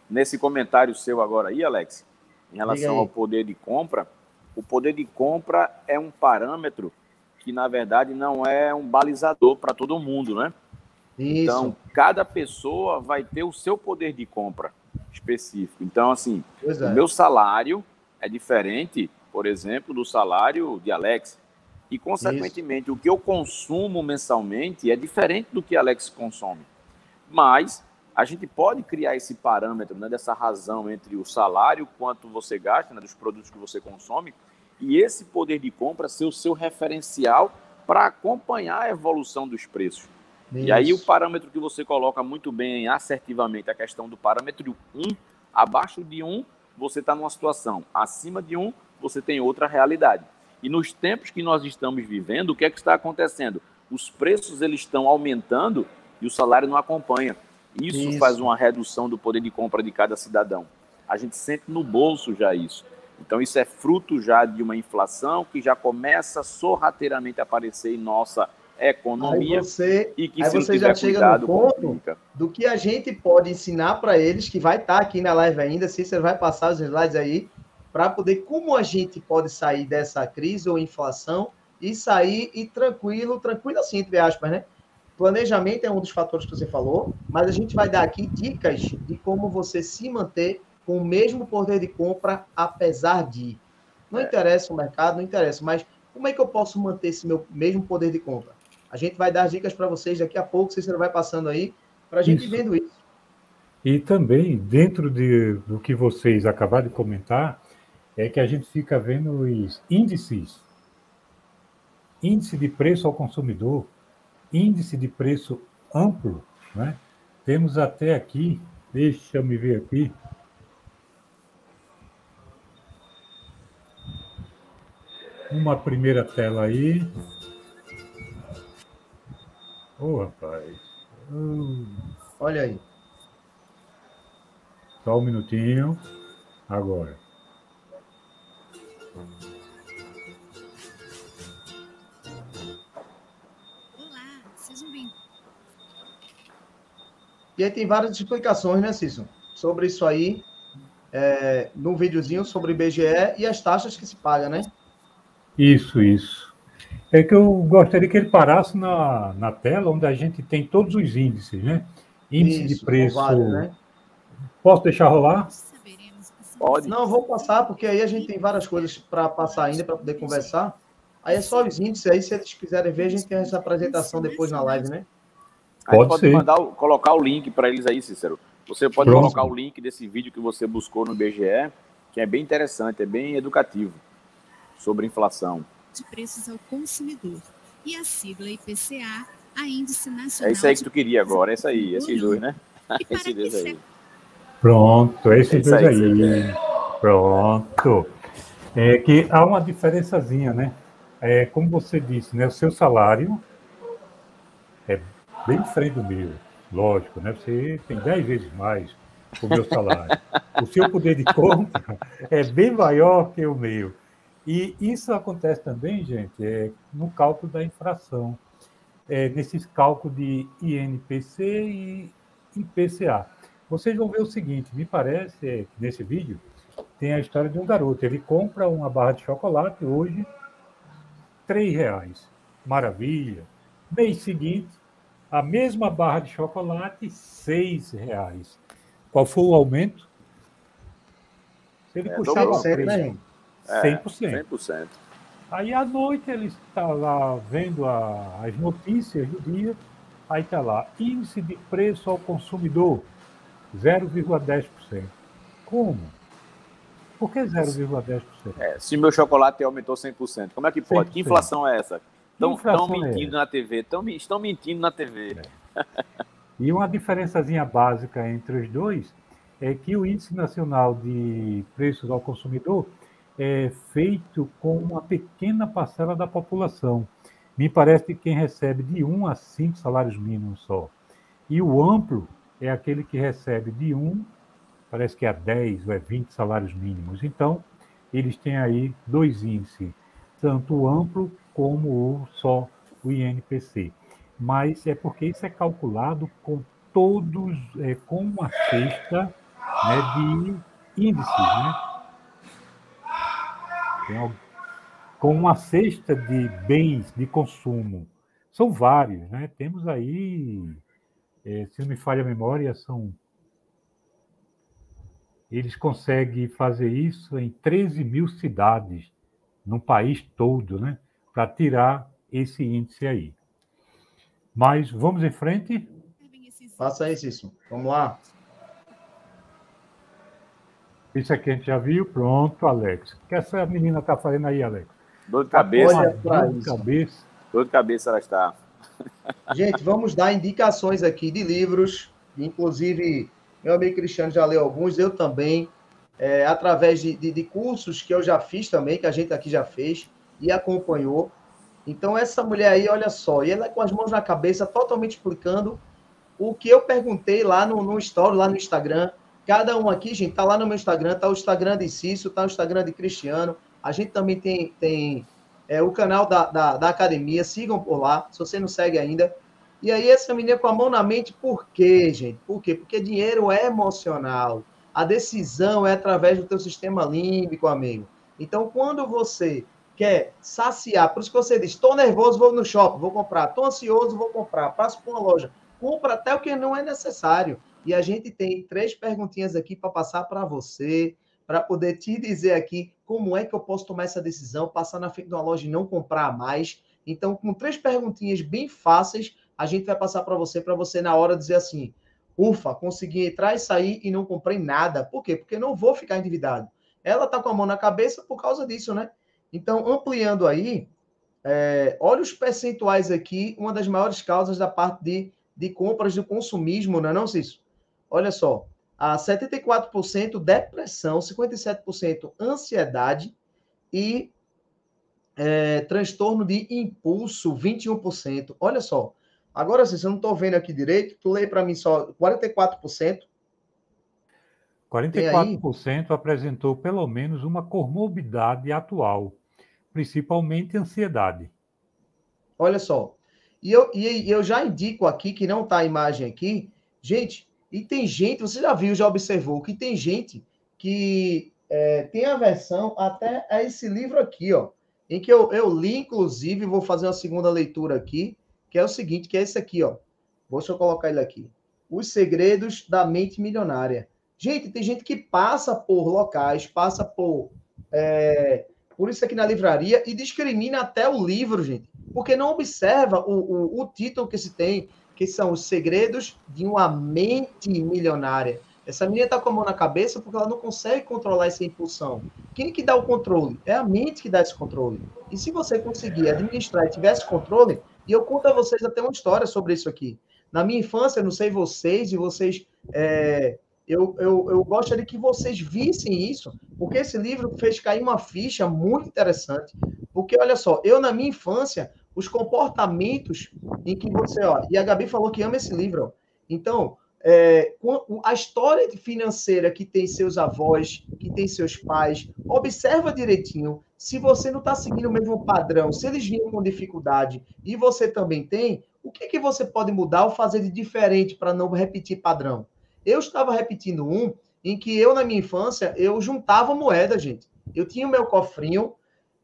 nesse comentário seu agora aí, Alex, em relação ao poder de compra, o poder de compra é um parâmetro que, na verdade, não é um balizador para todo mundo, né? Isso. Então, cada pessoa vai ter o seu poder de compra específico. Então, assim, é. o meu salário é diferente, por exemplo, do salário de Alex. E, consequentemente, Isso. o que eu consumo mensalmente é diferente do que Alex consome. Mas a gente pode criar esse parâmetro, né, dessa razão entre o salário, quanto você gasta, né, dos produtos que você consome, e esse poder de compra ser o seu referencial para acompanhar a evolução dos preços. Isso. E aí o parâmetro que você coloca muito bem assertivamente, a questão do parâmetro 1, abaixo de 1, você está numa situação, acima de 1, você tem outra realidade. E nos tempos que nós estamos vivendo, o que é que está acontecendo? Os preços eles estão aumentando e o salário não acompanha. Isso, isso, faz uma redução do poder de compra de cada cidadão. A gente sente no bolso já isso. Então, isso é fruto já de uma inflação que já começa sorrateiramente a aparecer em nossa economia. Aí você, e que aí se você já chega no ponto do que a gente pode ensinar para eles, que vai estar tá aqui na live ainda, se você vai passar os slides aí, para poder como a gente pode sair dessa crise ou inflação e sair e tranquilo, tranquilo assim, entre aspas, né? Planejamento é um dos fatores que você falou, mas a gente vai dar aqui dicas de como você se manter com o mesmo poder de compra, apesar de. Não é. interessa o mercado, não interessa, mas como é que eu posso manter esse meu mesmo poder de compra? A gente vai dar dicas para vocês daqui a pouco, você vai passando aí, para a gente isso. vendo isso. E também, dentro de, do que vocês acabaram de comentar, é que a gente fica vendo os índices. Índice de preço ao consumidor índice de preço amplo, né? temos até aqui, deixa eu me ver aqui, uma primeira tela aí. Ô, oh, rapaz. Olha aí. Só um minutinho. Agora. E aí tem várias explicações, né, Cício? Sobre isso aí, é, num videozinho sobre o IBGE e as taxas que se paga, né? Isso, isso. É que eu gostaria que ele parasse na, na tela, onde a gente tem todos os índices, né? Índice isso, de preço. Vale, né? Posso deixar rolar? Pode. Não, vou passar, porque aí a gente tem várias coisas para passar ainda, para poder conversar. Aí é só os índices aí, se eles quiserem ver, a gente tem essa apresentação depois na live, né? Pode, pode mandar, colocar o link para eles aí, Cícero. Você pode Pronto. colocar o link desse vídeo que você buscou no BGE, que é bem interessante, é bem educativo sobre inflação. De preços ao consumidor. E a sigla IPCA, a Índice Nacional. É isso aí que tu queria agora, é isso aí, esses dois, né? Esses dois aí. Pronto, esses é dois aí. aí. Pronto. É que há uma diferençazinha, né? É, como você disse, né? O seu salário é bem diferente do meu, lógico, né? Você tem dez vezes mais o meu salário. o seu poder de compra é bem maior que o meu. E isso acontece também, gente, é, no cálculo da infração, é, nesses cálculos de INPC e IPCA. Vocês vão ver o seguinte, me parece é, nesse vídeo tem a história de um garoto. Ele compra uma barra de chocolate hoje, três reais. Maravilha. Mês seguinte, a mesma barra de chocolate, seis reais. Qual foi o aumento? Se ele é, puxar o preço, né? 100%. É, 100%. Aí à noite ele está lá vendo a, as notícias do dia, aí está lá, índice de preço ao consumidor, 0,10%. Como? Por que 0,10%? É, se meu chocolate aumentou 100%, como é que pode? 100%. Que inflação é essa? Estão mentindo é. na TV, tão, estão mentindo na TV. É. E uma diferençazinha básica entre os dois é que o Índice Nacional de Preços ao Consumidor é feito com uma pequena parcela da população. Me parece que quem recebe de 1 a 5 salários mínimos só. E o amplo é aquele que recebe de 1, parece que é a 10 ou é 20 salários mínimos. Então, eles têm aí dois índices, tanto o amplo como o só o INPC. Mas é porque isso é calculado com todos, é, com uma cesta né, de índices, né? com uma cesta de bens de consumo. São vários, né? Temos aí, é, se não me falha a memória, são eles conseguem fazer isso em 13 mil cidades no país todo, né? Para tirar esse índice aí. Mas vamos em frente. Faça isso, isso. Vamos lá. Isso aqui a gente já viu. Pronto, Alex. O que essa menina está fazendo aí, Alex? Dor de cabeça. Olha dor de cabeça. Dor de cabeça ela está. Gente, vamos dar indicações aqui de livros. Inclusive, meu amigo Cristiano já leu alguns, eu também. É, através de, de, de cursos que eu já fiz também, que a gente aqui já fez e acompanhou. Então, essa mulher aí, olha só, e ela é com as mãos na cabeça, totalmente explicando o que eu perguntei lá no, no story, lá no Instagram. Cada um aqui, gente, tá lá no meu Instagram, tá o Instagram de Cício, tá o Instagram de Cristiano. A gente também tem, tem é, o canal da, da, da, academia, sigam por lá, se você não segue ainda. E aí, essa menina com a mão na mente, por quê, gente? Por quê? Porque dinheiro é emocional. A decisão é através do teu sistema límbico, amigo. Então, quando você quer saciar, por isso que você diz, estou nervoso, vou no shopping, vou comprar, estou ansioso, vou comprar, passo por uma loja, compra até o que não é necessário. E a gente tem três perguntinhas aqui para passar para você, para poder te dizer aqui como é que eu posso tomar essa decisão, passar na frente de uma loja e não comprar mais. Então, com três perguntinhas bem fáceis, a gente vai passar para você, para você na hora dizer assim: ufa, consegui entrar e sair e não comprei nada. Por quê? Porque não vou ficar endividado. Ela está com a mão na cabeça por causa disso, né? Então, ampliando aí, é, olha os percentuais aqui, uma das maiores causas da parte de, de compras do consumismo, não é não, Cício? Olha só, a 74% depressão, 57% ansiedade e é, transtorno de impulso, 21%. Olha só, agora, se eu não estou vendo aqui direito, tu lê para mim só 44%. 44% apresentou pelo menos uma comorbidade atual principalmente ansiedade. Olha só, e eu, e eu já indico aqui, que não está a imagem aqui, gente, e tem gente, você já viu, já observou, que tem gente que é, tem aversão até a esse livro aqui, ó, em que eu, eu li, inclusive, vou fazer uma segunda leitura aqui, que é o seguinte, que é esse aqui, ó. Deixa eu colocar ele aqui. Os Segredos da Mente Milionária. Gente, tem gente que passa por locais, passa por é, por isso aqui na livraria, e discrimina até o livro, gente, porque não observa o, o, o título que se tem, que são os segredos de uma mente milionária. Essa menina está com a mão na cabeça porque ela não consegue controlar essa impulsão. Quem que dá o controle? É a mente que dá esse controle. E se você conseguir administrar e tivesse controle, e eu conto a vocês até uma história sobre isso aqui. Na minha infância, não sei vocês, e vocês é, eu, eu, eu gostaria que vocês vissem isso, porque esse livro fez cair uma ficha muito interessante. Porque, olha só, eu na minha infância, os comportamentos em que você. Ó, e a Gabi falou que ama esse livro. Ó. Então, é, a história financeira que tem seus avós, que tem seus pais, observa direitinho. Se você não está seguindo o mesmo padrão, se eles vinham com dificuldade e você também tem, o que, que você pode mudar ou fazer de diferente para não repetir padrão? Eu estava repetindo um em que eu, na minha infância, eu juntava moeda, gente. Eu tinha o meu cofrinho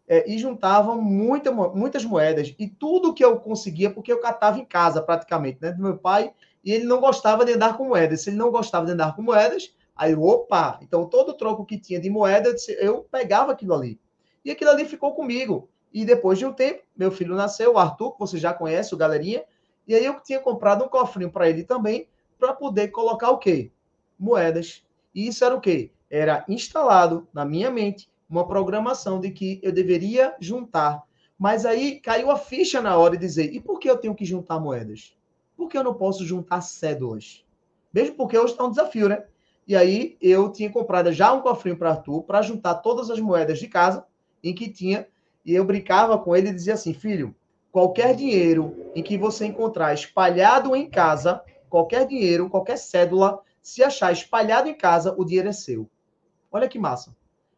é, e juntava muita, muitas moedas. E tudo que eu conseguia, porque eu catava em casa, praticamente, né? Do meu pai, e ele não gostava de andar com moedas. Se ele não gostava de andar com moedas, aí, opa! Então, todo troco que tinha de moeda, eu pegava aquilo ali. E aquilo ali ficou comigo. E depois de um tempo, meu filho nasceu, o Arthur, que você já conhece, o galerinha, e aí eu tinha comprado um cofrinho para ele também, para poder colocar o quê? Moedas. E isso era o quê? Era instalado na minha mente uma programação de que eu deveria juntar. Mas aí caiu a ficha na hora de dizer: e por que eu tenho que juntar moedas? Por que eu não posso juntar cédulas? Mesmo porque hoje está um desafio, né? E aí eu tinha comprado já um cofrinho para Arthur para juntar todas as moedas de casa em que tinha. E eu brincava com ele e dizia assim: filho, qualquer dinheiro em que você encontrar espalhado em casa, qualquer dinheiro, qualquer cédula, se achar espalhado em casa, o dinheiro é seu. Olha que massa.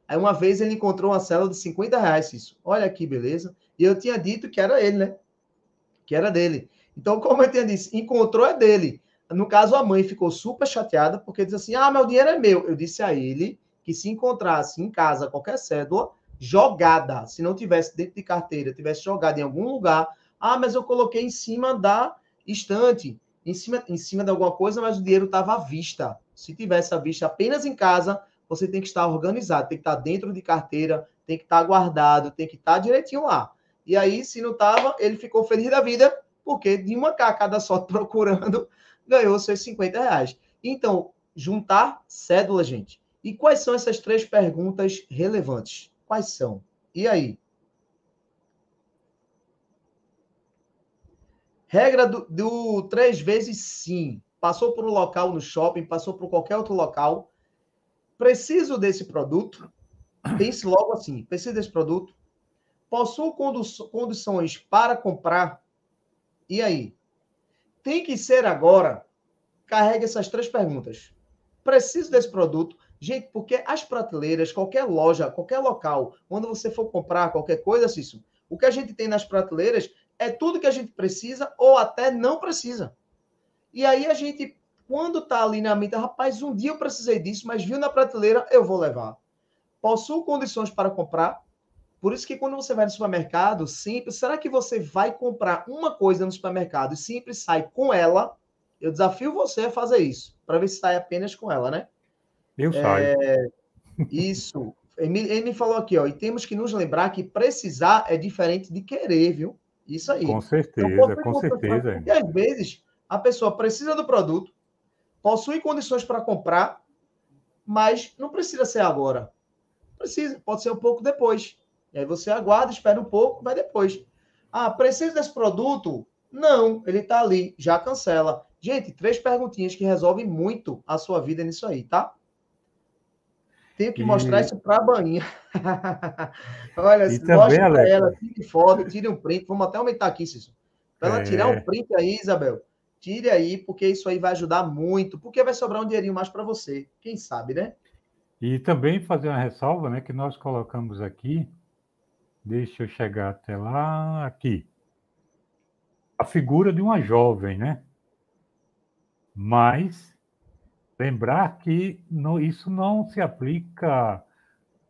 Aí uma vez ele encontrou uma célula de 50 reais, isso. Olha aqui, beleza. E eu tinha dito que era ele, né? Que era dele. Então, como eu tinha dito, encontrou é dele. No caso, a mãe ficou super chateada, porque disse assim: ah, meu dinheiro é meu. Eu disse a ele que se encontrasse em casa qualquer cédula jogada, se não tivesse dentro de carteira, tivesse jogada em algum lugar, ah, mas eu coloquei em cima da estante, em cima, em cima de alguma coisa, mas o dinheiro estava à vista. Se tivesse à vista apenas em casa, você tem que estar organizado, tem que estar dentro de carteira, tem que estar guardado, tem que estar direitinho lá. E aí, se não estava, ele ficou feliz da vida, porque de uma cacada só procurando, ganhou seus 50 reais. Então, juntar cédula, gente. E quais são essas três perguntas relevantes? Quais são? E aí? Regra do, do três vezes sim. Passou por um local no shopping, passou por qualquer outro local. Preciso desse produto. Pense logo assim: preciso desse produto. Possuo condições para comprar. E aí? Tem que ser agora? Carregue essas três perguntas. Preciso desse produto. Gente, porque as prateleiras, qualquer loja, qualquer local, quando você for comprar qualquer coisa, Cício, o que a gente tem nas prateleiras é tudo que a gente precisa ou até não precisa. E aí a gente, quando tá ali na mente, rapaz, um dia eu precisei disso, mas viu na prateleira, eu vou levar. Possuo condições para comprar. Por isso que quando você vai no supermercado, sempre, será que você vai comprar uma coisa no supermercado e sempre sai com ela? Eu desafio você a fazer isso, para ver se sai apenas com ela, né? Eu saio. É, isso. Ele, ele me falou aqui, ó, e temos que nos lembrar que precisar é diferente de querer, viu? Isso aí. Com certeza, então, com certeza. E às vezes a pessoa precisa do produto, possui condições para comprar, mas não precisa ser agora. Precisa, pode ser um pouco depois. E aí você aguarda, espera um pouco, vai depois. Ah, precisa desse produto? Não, ele está ali, já cancela. Gente, três perguntinhas que resolvem muito a sua vida nisso aí, tá? Tenho que e... mostrar isso para a Bainha. Olha, e também, Alex, ela, tire foto, tire um print. Vamos até aumentar aqui, Cícero. Para ela é... tirar um print aí, Isabel. Tire aí, porque isso aí vai ajudar muito. Porque vai sobrar um dinheirinho mais para você. Quem sabe, né? E também fazer uma ressalva, né? Que nós colocamos aqui. Deixa eu chegar até lá. Aqui. A figura de uma jovem, né? Mas lembrar que isso não se aplica,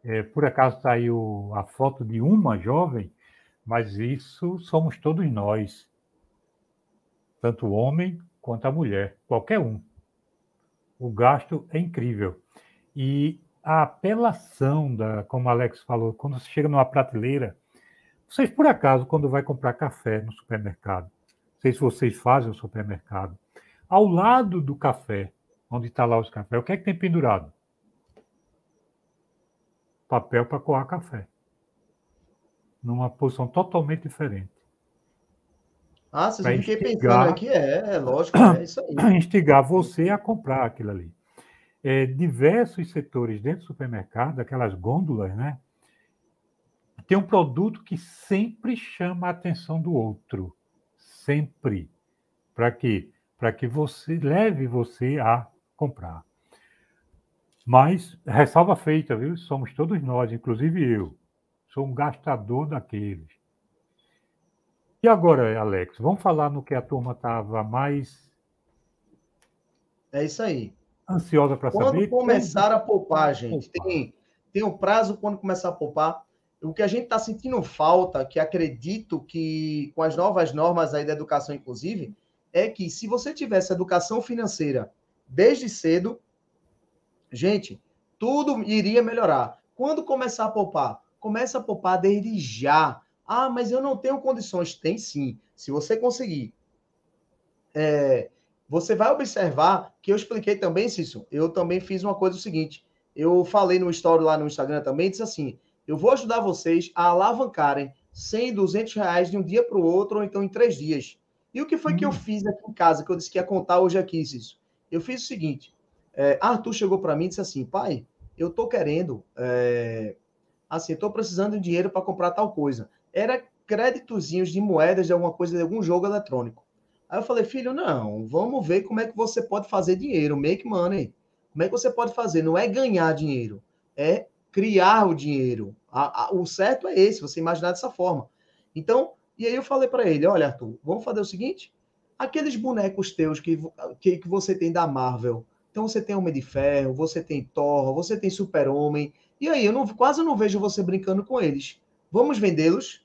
é, por acaso saiu a foto de uma jovem, mas isso somos todos nós, tanto o homem quanto a mulher, qualquer um. O gasto é incrível. E a apelação, da, como Alex falou, quando você chega numa prateleira, vocês, por acaso, quando vai comprar café no supermercado, não sei se vocês fazem o supermercado, ao lado do café onde está lá os cafés. O que é que tem pendurado? Papel para coar café. Numa posição totalmente diferente. Ah, vocês eu fiquei pensando aqui, é, é lógico, é isso aí. Instigar você a comprar aquilo ali. É, diversos setores dentro do supermercado, aquelas gôndolas, né? Tem um produto que sempre chama a atenção do outro. Sempre. Para quê? Para que você leve você a comprar. Mas, ressalva feita, viu? Somos todos nós, inclusive eu. Sou um gastador daqueles. E agora, Alex, vamos falar no que a turma estava mais. É isso aí. Ansiosa para saber. Quando começar a poupar, gente, tem, tem um prazo quando começar a poupar. O que a gente está sentindo falta, que acredito que com as novas normas aí da educação, inclusive, é que se você tivesse educação financeira desde cedo, gente, tudo iria melhorar. Quando começar a poupar? Começa a poupar desde já. Ah, mas eu não tenho condições. Tem sim. Se você conseguir. É, você vai observar que eu expliquei também, Cício. Eu também fiz uma coisa o seguinte. Eu falei no story lá no Instagram também, disse assim: eu vou ajudar vocês a alavancarem 100, 200 reais de um dia para o outro, ou então em três dias. E o que foi hum. que eu hum. fiz aqui em casa, que eu disse que ia contar hoje aqui, Cício? Eu fiz o seguinte: é, Arthur chegou para mim e disse assim, pai, eu tô querendo, é, assim, tô precisando de dinheiro para comprar tal coisa. Era créditozinhos de moedas de alguma coisa, de algum jogo eletrônico. Aí eu falei, filho, não, vamos ver como é que você pode fazer dinheiro, make money. Como é que você pode fazer? Não é ganhar dinheiro, é criar o dinheiro. A, a, o certo é esse, você imaginar dessa forma. Então, e aí eu falei para ele, olha, Arthur, vamos fazer o seguinte, aqueles bonecos teus que, que, que você tem da Marvel, então você tem Homem de Ferro, você tem Thor, você tem Super-Homem, e aí eu não, quase não vejo você brincando com eles. Vamos vendê-los?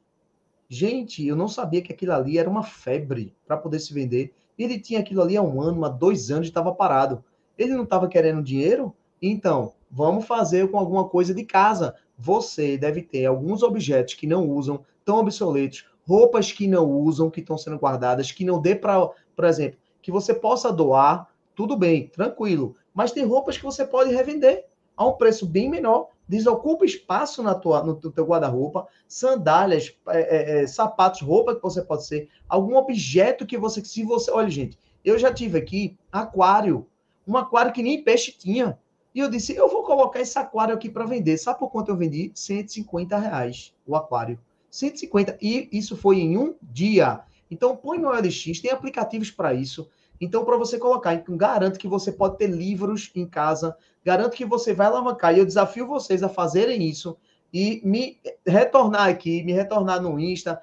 Gente, eu não sabia que aquilo ali era uma febre para poder se vender. Ele tinha aquilo ali há um ano, há dois anos, estava parado. Ele não estava querendo dinheiro? Então, vamos fazer com alguma coisa de casa. Você deve ter alguns objetos que não usam, tão obsoletos, roupas que não usam, que estão sendo guardadas, que não dê para, por exemplo, que você possa doar, tudo bem, tranquilo. Mas tem roupas que você pode revender a um preço bem menor desocupa espaço na tua, no teu guarda-roupa, sandálias, é, é, é, sapatos, roupa que você pode ser, algum objeto que você, se você, olha gente, eu já tive aqui aquário, um aquário que nem peixe tinha, e eu disse, eu vou colocar esse aquário aqui para vender, sabe por quanto eu vendi? 150 reais o aquário, 150, e isso foi em um dia, então põe no LX, tem aplicativos para isso, então, para você colocar, garanto que você pode ter livros em casa, garanto que você vai alavancar. E eu desafio vocês a fazerem isso e me retornar aqui, me retornar no Insta,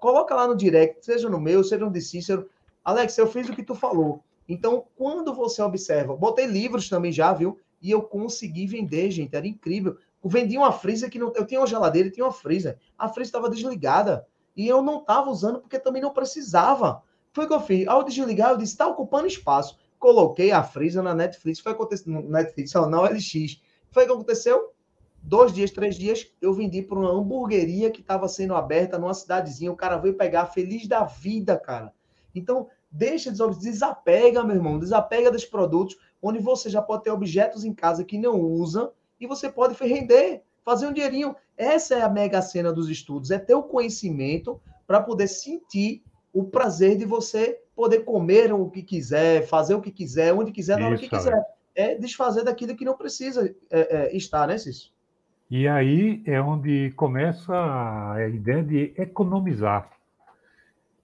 coloca lá no direct, seja no meu, seja no de Cícero. Alex, eu fiz o que tu falou. Então, quando você observa, botei livros também já, viu? E eu consegui vender, gente, era incrível. Eu vendi uma freezer que não, eu tinha uma geladeira e tinha uma freezer. A freezer estava desligada e eu não estava usando porque também não precisava. Foi o que eu fiz. Ao desligar, eu disse: está ocupando espaço. Coloquei a Freeza na Netflix. Foi acontecer Netflix, não, na LX. Foi o que aconteceu? Dois dias, três dias, eu vendi para uma hamburgueria que estava sendo aberta numa cidadezinha. O cara veio pegar feliz da vida, cara. Então, deixa, desapega, meu irmão. Desapega dos produtos onde você já pode ter objetos em casa que não usa e você pode render, fazer um dinheirinho. Essa é a mega cena dos estudos, é ter o conhecimento para poder sentir o prazer de você poder comer o que quiser, fazer o que quiser, onde quiser, na hora que quiser. É desfazer daquilo que não precisa é, é, estar, né, Cício? E aí é onde começa a ideia de economizar.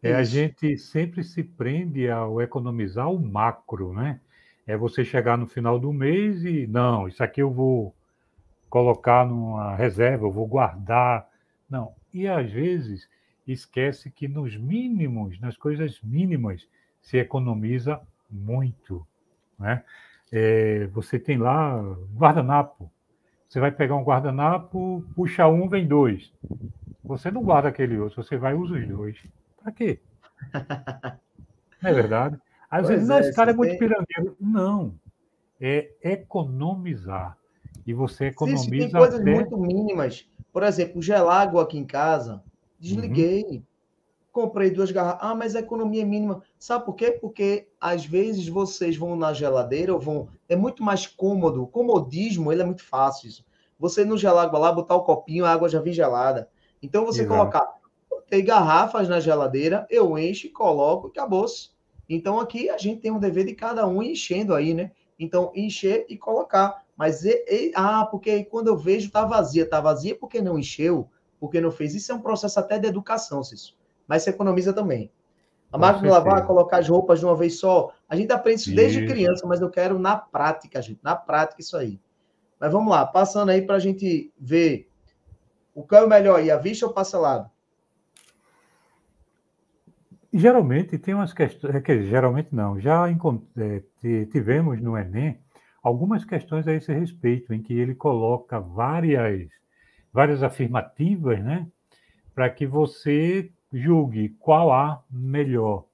É, a gente sempre se prende ao economizar o macro, né? É você chegar no final do mês e, não, isso aqui eu vou colocar numa reserva, eu vou guardar. Não. E às vezes esquece que nos mínimos, nas coisas mínimas, se economiza muito. Né? É, você tem lá guardanapo. Você vai pegar um guardanapo, puxa um, vem dois. Você não guarda aquele outro, você vai e usa os dois. Para quê? Não é verdade? Às pois vezes, não, é, esse cara é muito tem... pirangueiro. Não. É economizar. E você economiza. Sim, tem coisas até... muito mínimas. Por exemplo, gelar água aqui em casa Desliguei. Uhum. Comprei duas garrafas. Ah, mas a economia é mínima. Sabe por quê? Porque às vezes vocês vão na geladeira ou vão. É muito mais cômodo. O comodismo, ele é muito fácil. Isso. Você no gelágua lá, botar o copinho, a água já vem gelada. Então você Exato. colocar. Tem garrafas na geladeira, eu encho, coloco e acabou-se. Então aqui a gente tem um dever de cada um enchendo aí, né? Então encher e colocar. Mas, e, e, ah, porque quando eu vejo tá vazia, tá vazia porque não encheu porque não fez. Isso é um processo até de educação, Cício. Mas você economiza também. A máquina de lavar, colocar as roupas de uma vez só. A gente aprende isso desde isso. criança, mas eu quero na prática, gente. Na prática, isso aí. Mas vamos lá, passando aí para a gente ver o que é o melhor aí, a vista ou parcelado? Geralmente tem umas questões, é que geralmente não, já é, tivemos no Enem algumas questões a esse respeito, em que ele coloca várias várias afirmativas, né? Para que você julgue qual a melhor.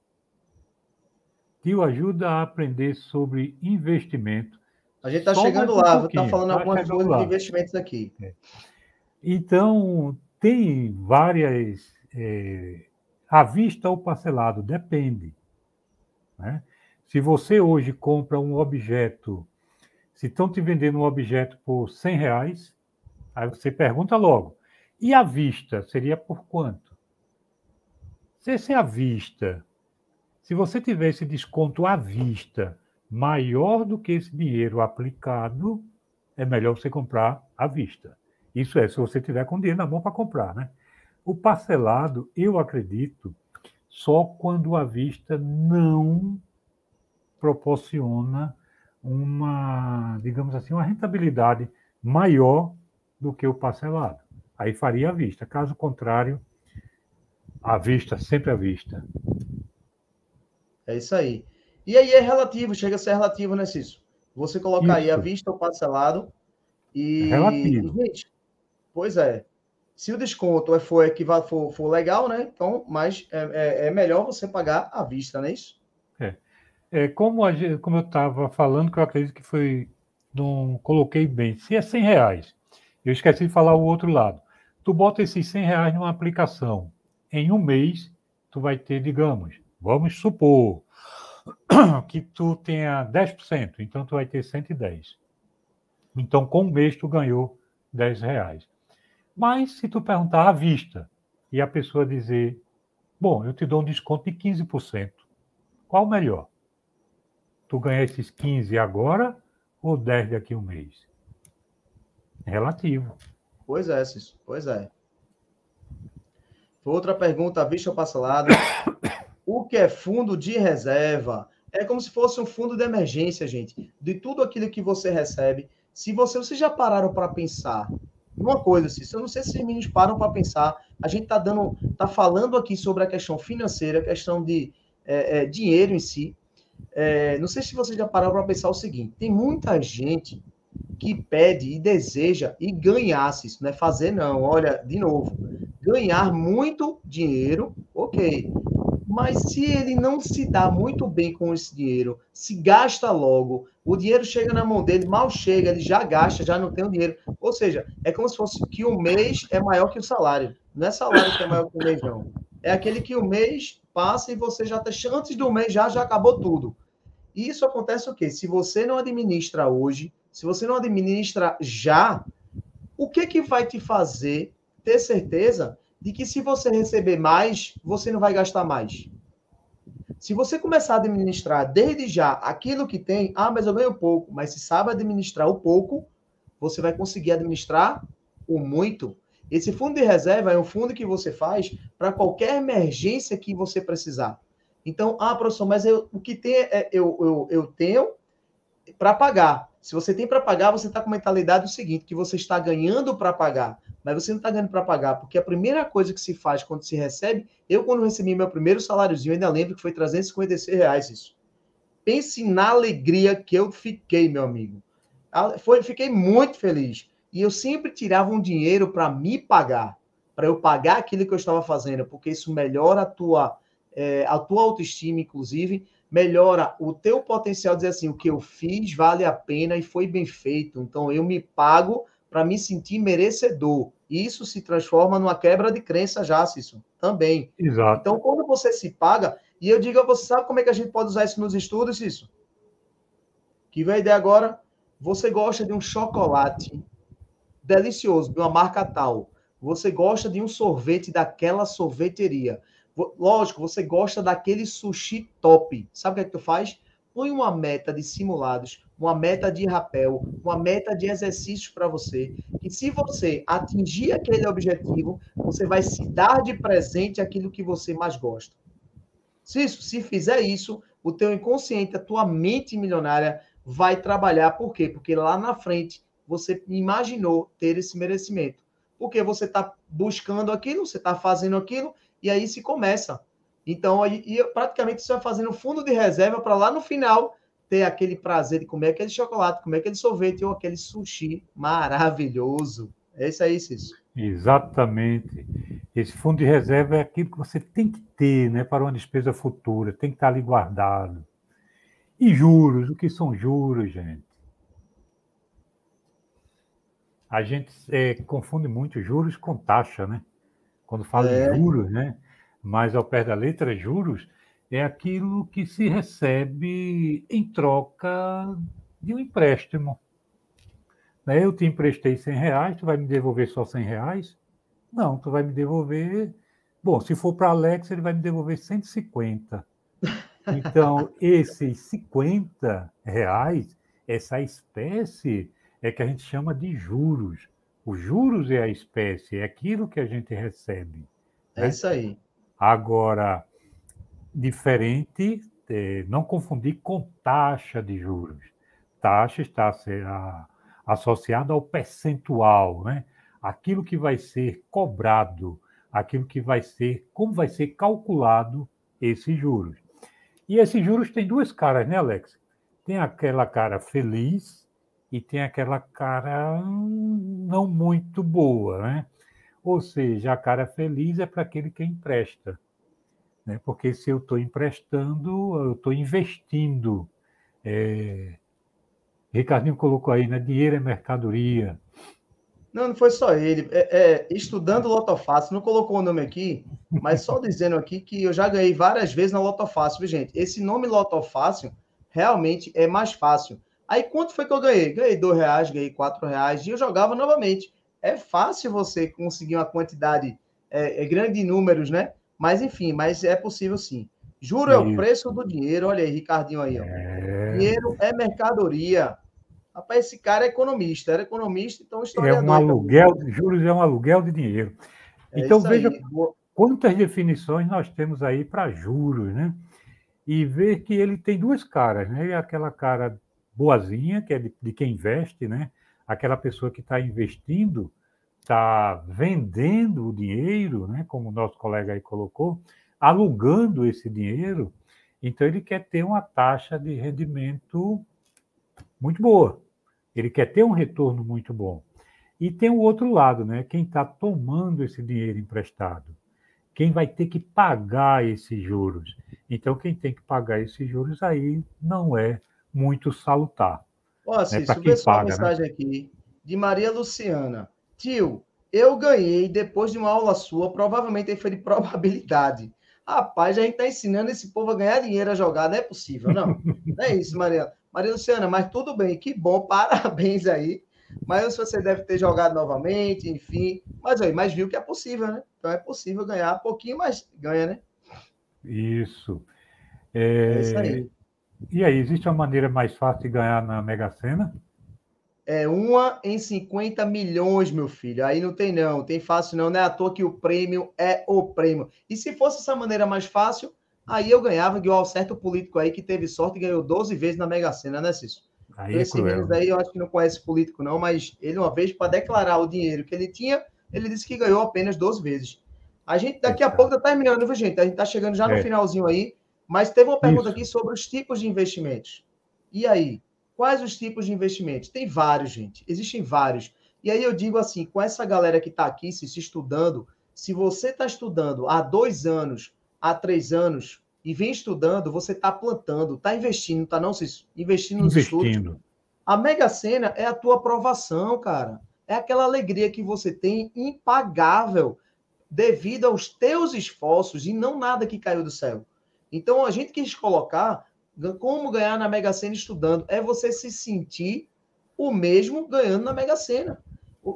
Tio ajuda a aprender sobre investimento. A gente está chegando um lá, está falando tá algumas coisas lá. de investimentos aqui. É. Então, tem várias. É, à vista ou parcelado, depende. Né? Se você hoje compra um objeto, se estão te vendendo um objeto por 100 reais, Aí você pergunta logo: e a vista seria por quanto? Se esse é a vista, se você tiver esse desconto à vista maior do que esse dinheiro aplicado, é melhor você comprar à vista. Isso é, se você tiver com dinheiro na mão para comprar, né? O parcelado, eu acredito, só quando a vista não proporciona uma, digamos assim, uma rentabilidade maior do que o parcelado. Aí faria à vista. Caso contrário, à vista, sempre à vista. É isso aí. E aí é relativo, chega a ser relativo, né, Cício? Você colocar isso. aí à vista ou parcelado e. É relativo. gente, pois é. Se o desconto é, for, for, for legal, né? Então, mas é, é, é melhor você pagar à vista, não é isso? É. é como, a, como eu estava falando, que eu acredito que foi. Não coloquei bem. Se é 100 reais, eu esqueci de falar o outro lado. Tu bota esses 100 reais numa aplicação. Em um mês, tu vai ter, digamos, vamos supor, que tu tenha 10%, então tu vai ter 110. Então, com um mês, tu ganhou 10 reais. Mas se tu perguntar à vista e a pessoa dizer, bom, eu te dou um desconto de 15%, qual melhor? Tu ganha esses 15 agora ou 10 daqui a um mês? Relativo. Pois é, Cício, pois é. Outra pergunta, vista ou parcelado. O que é fundo de reserva? É como se fosse um fundo de emergência, gente. De tudo aquilo que você recebe. Se você, vocês já pararam para pensar uma coisa, assim, eu não sei se os meninos param para pensar. A gente está dando, tá falando aqui sobre a questão financeira, a questão de é, é, dinheiro em si. É, não sei se vocês já pararam para pensar o seguinte: tem muita gente que pede e deseja e ganhasse isso, não é fazer não. Olha, de novo, ganhar muito dinheiro, ok. Mas se ele não se dá muito bem com esse dinheiro, se gasta logo, o dinheiro chega na mão dele, mal chega, ele já gasta, já não tem o dinheiro. Ou seja, é como se fosse que o mês é maior que o salário. Não é salário que é maior que o mês, não. É aquele que o mês passa e você já está. Antes do mês já, já acabou tudo. E isso acontece o quê? Se você não administra hoje, se você não administra já, o que que vai te fazer ter certeza de que se você receber mais, você não vai gastar mais. Se você começar a administrar desde já aquilo que tem, ah, mas eu ganho pouco, mas se sabe administrar o pouco, você vai conseguir administrar o muito. Esse fundo de reserva é um fundo que você faz para qualquer emergência que você precisar. Então, ah, professor, mas eu, o que tem é, eu, eu, eu tenho para pagar. Se você tem para pagar, você está com mentalidade do seguinte, que você está ganhando para pagar mas você não está ganhando para pagar, porque a primeira coisa que se faz quando se recebe, eu quando recebi meu primeiro saláriozinho, ainda lembro que foi 356 reais isso. Pense na alegria que eu fiquei, meu amigo. Foi, fiquei muito feliz. E eu sempre tirava um dinheiro para me pagar, para eu pagar aquilo que eu estava fazendo, porque isso melhora a tua, é, a tua autoestima, inclusive, melhora o teu potencial de dizer assim, o que eu fiz vale a pena e foi bem feito. Então eu me pago para me sentir merecedor. Isso se transforma numa quebra de crença já, Cício, também. Exato. Então, quando você se paga, e eu digo a você, sabe como é que a gente pode usar isso nos estudos, Cício? Que vem a ideia agora, você gosta de um chocolate delicioso, de uma marca tal. Você gosta de um sorvete daquela sorveteria. Lógico, você gosta daquele sushi top. Sabe o que é que tu faz? Põe uma meta de simulados uma meta de rapel, uma meta de exercícios para você. E se você atingir aquele objetivo, você vai se dar de presente aquilo que você mais gosta. Se, isso, se fizer isso, o teu inconsciente, a tua mente milionária vai trabalhar. Por quê? Porque lá na frente você imaginou ter esse merecimento. Porque você está buscando aquilo, você está fazendo aquilo, e aí se começa. Então, aí, e praticamente você vai fazendo fundo de reserva para lá no final ter aquele prazer de comer aquele chocolate, comer aquele sorvete ou aquele sushi maravilhoso. É isso aí, Cício. Exatamente. Esse fundo de reserva é aquilo que você tem que ter né, para uma despesa futura, tem que estar ali guardado. E juros, o que são juros, gente? A gente é, confunde muito juros com taxa, né? Quando fala é. de juros, né? Mas ao pé da letra, juros é aquilo que se recebe em troca de um empréstimo. Né? Eu te emprestei 100 reais, tu vai me devolver só 100 reais? Não, tu vai me devolver. Bom, se for para Alex, ele vai me devolver 150. Então, esses 50 reais, essa espécie, é que a gente chama de juros. Os juros é a espécie, é aquilo que a gente recebe. É né? isso aí. Agora, diferente, é, não confundir com taxa de juros. Taxa está associada ao percentual, né? aquilo que vai ser cobrado, aquilo que vai ser, como vai ser calculado esses juros. E esses juros têm duas caras, né, Alex? Tem aquela cara feliz e tem aquela cara não muito boa, né? Ou seja, a cara feliz é para aquele que empresta. Né? Porque se eu estou emprestando, eu estou investindo. É... Ricardinho colocou aí, né? Dinheiro é mercadoria. Não, não foi só ele. É, é, estudando Lotofácil, não colocou o nome aqui, mas só dizendo aqui que eu já ganhei várias vezes na Lotofácil, gente. Esse nome Lotofácil realmente é mais fácil. Aí quanto foi que eu ganhei? Ganhei dois reais, ganhei quatro reais e eu jogava novamente. É fácil você conseguir uma quantidade é, é grande de números, né? Mas enfim, mas é possível sim. Juro é o preço do dinheiro. Olha aí, Ricardinho aí. Ó. É... Dinheiro é mercadoria. Rapaz, esse cara é economista, era economista, então historiador. É um aluguel, juros é um aluguel de dinheiro. É então veja aí. quantas definições nós temos aí para juros, né? E ver que ele tem duas caras, né? Aquela cara boazinha, que é de, de quem investe, né? Aquela pessoa que está investindo, está vendendo o dinheiro, né? Como o nosso colega aí colocou, alugando esse dinheiro, então ele quer ter uma taxa de rendimento muito boa. Ele quer ter um retorno muito bom. E tem o outro lado, né? Quem está tomando esse dinheiro emprestado. Quem vai ter que pagar esses juros. Então, quem tem que pagar esses juros aí não é muito salutar. Ó, né? Cícero, vê só uma né? mensagem né? aqui de Maria Luciana. Tio, eu ganhei depois de uma aula sua, provavelmente foi de probabilidade. Rapaz, a gente está ensinando esse povo a ganhar dinheiro a jogar, não é possível, não. Não é isso, Maria. Maria Luciana, mas tudo bem, que bom, parabéns aí. Mas você deve ter jogado novamente, enfim. Mas aí, mas viu que é possível, né? Então é possível ganhar um pouquinho, mas ganha, né? Isso. É... é isso aí. E aí, existe uma maneira mais fácil de ganhar na Mega Sena? É uma em 50 milhões, meu filho. Aí não tem não, tem fácil não. Não é à toa que o prêmio é o prêmio. E se fosse essa maneira mais fácil, Aí eu ganhava igual certo político aí que teve sorte e ganhou 12 vezes na Mega Sena, né, Cício? Aí Esse é aí eu acho que não conhece político, não, mas ele, uma vez, para declarar o dinheiro que ele tinha, ele disse que ganhou apenas 12 vezes. A gente, daqui a pouco, está terminando, viu, gente? A gente está chegando já no é. finalzinho aí, mas teve uma pergunta Isso. aqui sobre os tipos de investimentos. E aí? Quais os tipos de investimentos? Tem vários, gente. Existem vários. E aí eu digo assim, com essa galera que está aqui se, se estudando, se você está estudando há dois anos há três anos e vem estudando, você está plantando, está investindo, tá não se investindo nos investindo. estudos. A Mega Sena é a tua aprovação, cara. É aquela alegria que você tem impagável devido aos teus esforços e não nada que caiu do céu. Então a gente quis colocar como ganhar na Mega Sena estudando é você se sentir o mesmo ganhando na Mega Sena.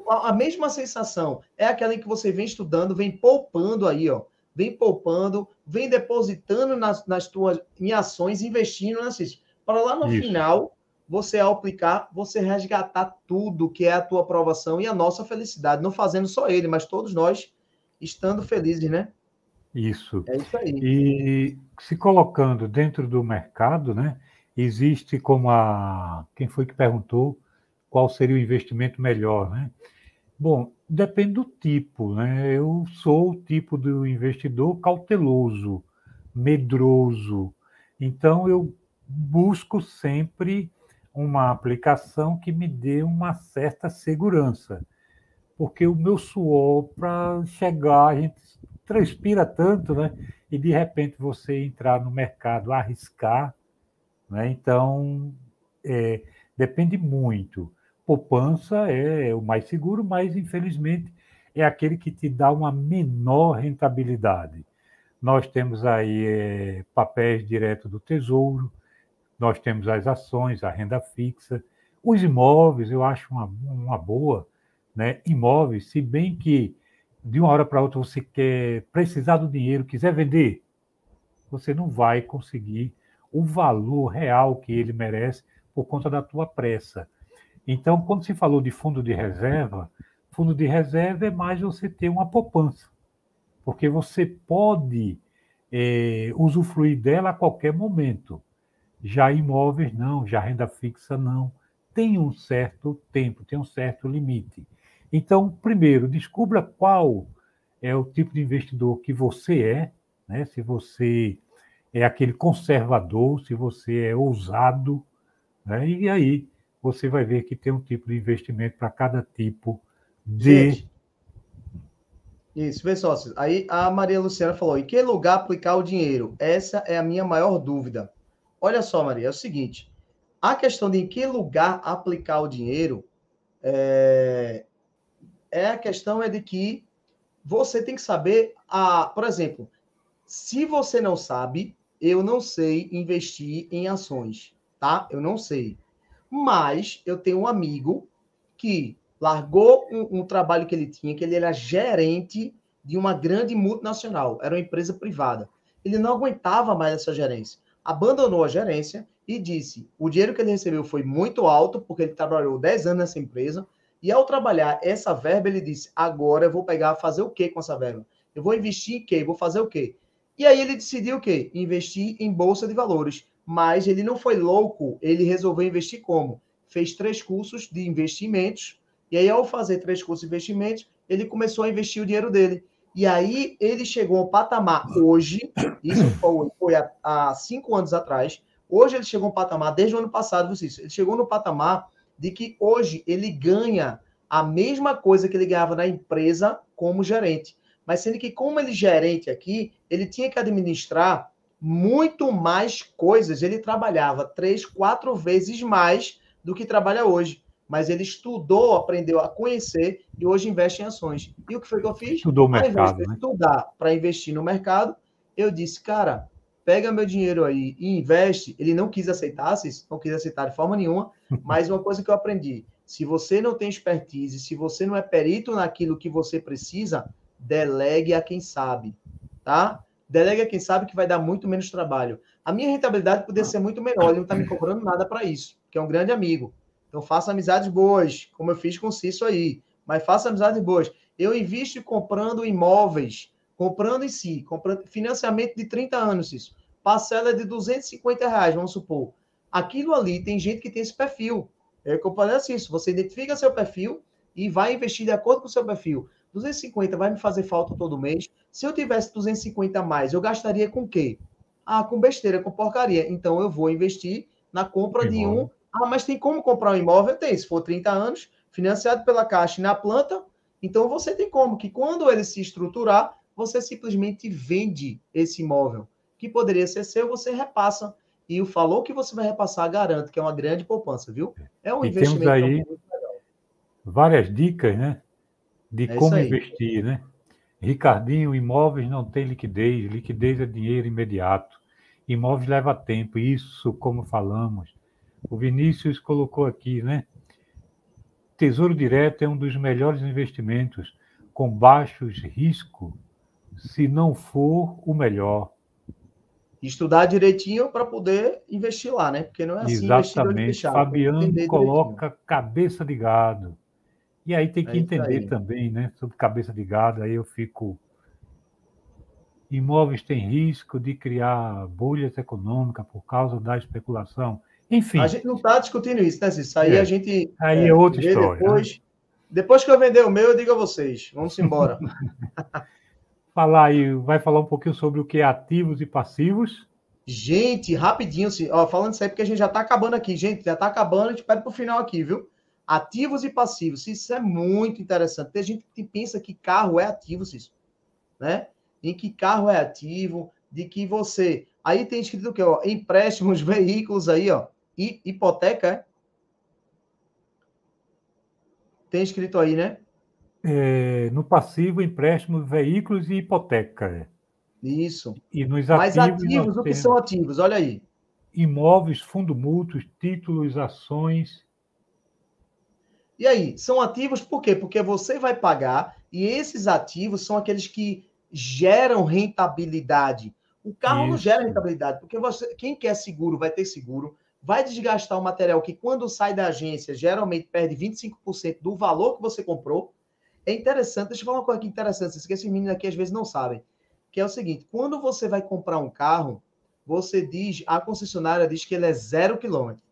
A mesma sensação é aquela em que você vem estudando, vem poupando aí, ó vem poupando, vem depositando nas, nas tuas em ações, investindo nessas. Para lá no Isso. final, você ao aplicar, você resgatar tudo que é a tua aprovação e a nossa felicidade, não fazendo só ele, mas todos nós estando felizes, né? Isso. É isso aí. E se colocando dentro do mercado, né? Existe como a quem foi que perguntou qual seria o investimento melhor, né? Bom, depende do tipo, né? Eu sou o tipo do investidor cauteloso, medroso. Então eu busco sempre uma aplicação que me dê uma certa segurança. Porque o meu suor para chegar, a gente transpira tanto, né? E de repente você entrar no mercado, arriscar, né? Então, é, depende muito poupança é o mais seguro, mas infelizmente é aquele que te dá uma menor rentabilidade. Nós temos aí é, papéis direto do Tesouro, nós temos as ações, a renda fixa, os imóveis, eu acho uma, uma boa, né? Imóveis, se bem que de uma hora para outra você quer precisar do dinheiro, quiser vender, você não vai conseguir o valor real que ele merece por conta da tua pressa. Então, quando se falou de fundo de reserva, fundo de reserva é mais você ter uma poupança, porque você pode é, usufruir dela a qualquer momento. Já imóveis não, já renda fixa não. Tem um certo tempo, tem um certo limite. Então, primeiro, descubra qual é o tipo de investidor que você é, né? se você é aquele conservador, se você é ousado, né? e aí você vai ver que tem um tipo de investimento para cada tipo de. Gente, isso, vê só. Aí a Maria Luciana falou: em que lugar aplicar o dinheiro? Essa é a minha maior dúvida. Olha só, Maria, é o seguinte: a questão de em que lugar aplicar o dinheiro é, é a questão é de que você tem que saber a, por exemplo, se você não sabe, eu não sei investir em ações, tá? Eu não sei. Mas eu tenho um amigo que largou um, um, trabalho que ele tinha, que ele era gerente de uma grande multinacional, era uma empresa privada. Ele não aguentava mais essa gerência, abandonou a gerência e disse: o dinheiro que ele recebeu foi muito alto, porque ele trabalhou 10 anos nessa empresa, e ao trabalhar essa verba, ele disse: agora eu vou pegar, fazer o que com essa verba? Eu vou investir em quê? Vou fazer o quê? E aí ele decidiu o quê? Investir em bolsa de valores. Mas ele não foi louco, ele resolveu investir como? Fez três cursos de investimentos e aí, ao fazer três cursos de investimentos, ele começou a investir o dinheiro dele. E aí, ele chegou ao patamar hoje, isso foi, foi há, há, cinco anos atrás, hoje ele chegou ao patamar, desde o ano passado, isso, ele chegou no patamar de que hoje ele ganha a mesma coisa que ele ganhava na empresa como gerente. Mas sendo que, como ele gerente aqui, ele tinha que administrar muito mais coisas. Ele trabalhava três, quatro vezes mais do que trabalha hoje mas ele estudou, aprendeu a conhecer e hoje investe em ações. E o que foi que eu fiz? Estudou o mercado. Né? Estudar para investir no mercado, eu disse, cara, pega meu dinheiro aí e investe. Ele não quis aceitar, não quis aceitar de forma nenhuma, mas uma coisa que eu aprendi: se você não tem expertise, se você não é perito naquilo que você precisa, delegue a quem sabe, tá? Delegue a quem sabe que vai dar muito menos trabalho. A minha rentabilidade poderia ser muito menor, ele não está me cobrando nada para isso, que é um grande amigo. Então faça amizades boas, como eu fiz com o Cício aí. Mas faça amizades boas. Eu invisto comprando imóveis, comprando em si, comprando financiamento de 30 anos, Cício. Parcela de 250 reais, vamos supor. Aquilo ali tem gente que tem esse perfil. É o que eu falei isso. Você identifica seu perfil e vai investir de acordo com o seu perfil. 250 vai me fazer falta todo mês. Se eu tivesse 250 a mais, eu gastaria com o quê? Ah, com besteira, com porcaria. Então eu vou investir na compra de um ah, mas tem como comprar um imóvel? Tem, se for 30 anos, financiado pela Caixa e na planta, então você tem como que quando ele se estruturar, você simplesmente vende esse imóvel, que poderia ser seu, você repassa. E o falou que você vai repassar, garanto que é uma grande poupança, viu? É um e investimento temos aí várias dicas, né? De é como investir, né? Ricardinho, imóveis não tem liquidez, liquidez é dinheiro imediato. Imóveis leva tempo, isso, como falamos, o Vinícius colocou aqui, né? Tesouro Direto é um dos melhores investimentos, com baixos riscos, se não for o melhor. Estudar direitinho para poder investir lá, né? Porque não é assim Exatamente. Fabiano coloca direitinho. cabeça de gado. E aí tem que é entender também, né? Sobre cabeça de gado, aí eu fico. Imóveis têm risco de criar bolhas econômicas por causa da especulação. Enfim. A gente não está discutindo isso, né, Isso aí é. a gente. Aí é, é outra história. Depois, né? depois que eu vender o meu, eu digo a vocês. Vamos embora. falar aí, vai falar um pouquinho sobre o que é ativos e passivos. Gente, rapidinho, ó, falando isso aí, porque a gente já está acabando aqui, gente, já está acabando, a gente pede para o final aqui, viu? Ativos e passivos, isso é muito interessante. Tem gente que pensa que carro é ativo, isso, né? Em que carro é ativo, de que você. Aí tem escrito o quê? Ó, empréstimos, veículos aí, ó hipoteca, é? Tem escrito aí, né? É, no passivo, empréstimo, veículos e hipoteca. É. Isso. E nos ativos. Mas ativos, o que são ativos? Olha aí. Imóveis, fundo mútuos, títulos, ações. E aí, são ativos por quê? Porque você vai pagar e esses ativos são aqueles que geram rentabilidade. O carro Isso. não gera rentabilidade, porque você, quem quer seguro vai ter seguro, vai desgastar um material que, quando sai da agência, geralmente perde 25% do valor que você comprou. É interessante, deixa eu falar uma coisa aqui interessante, que esses meninos aqui às vezes não sabem, que é o seguinte, quando você vai comprar um carro, você diz, a concessionária diz que ele é zero quilômetro.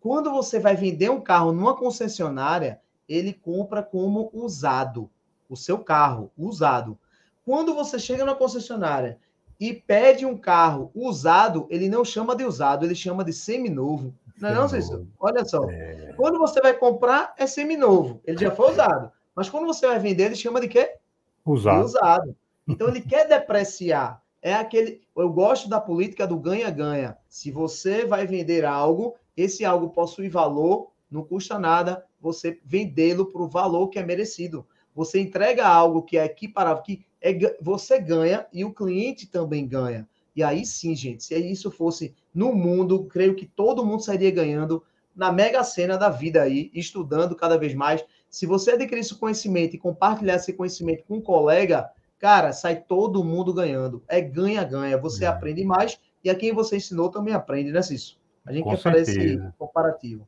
Quando você vai vender um carro numa concessionária, ele compra como usado o seu carro usado. Quando você chega na concessionária e pede um carro usado, ele não chama de usado, ele chama de seminovo. Não é não, Cícero? Olha só. É... Quando você vai comprar, é seminovo. Ele já foi usado. Mas quando você vai vender, ele chama de quê? Usado. Usado. Então ele quer depreciar. É aquele. Eu gosto da política do ganha-ganha. Se você vai vender algo, esse algo possui valor, não custa nada você vendê-lo para o valor que é merecido. Você entrega algo que é equiparável, que é, você ganha e o cliente também ganha. E aí sim, gente, se isso fosse no mundo, creio que todo mundo sairia ganhando na mega cena da vida aí, estudando cada vez mais. Se você adquirir esse conhecimento e compartilhar esse conhecimento com um colega, cara, sai todo mundo ganhando. É ganha-ganha. Você é. aprende mais e a quem você ensinou também aprende, né, Cício? A gente com quer fazer esse comparativo.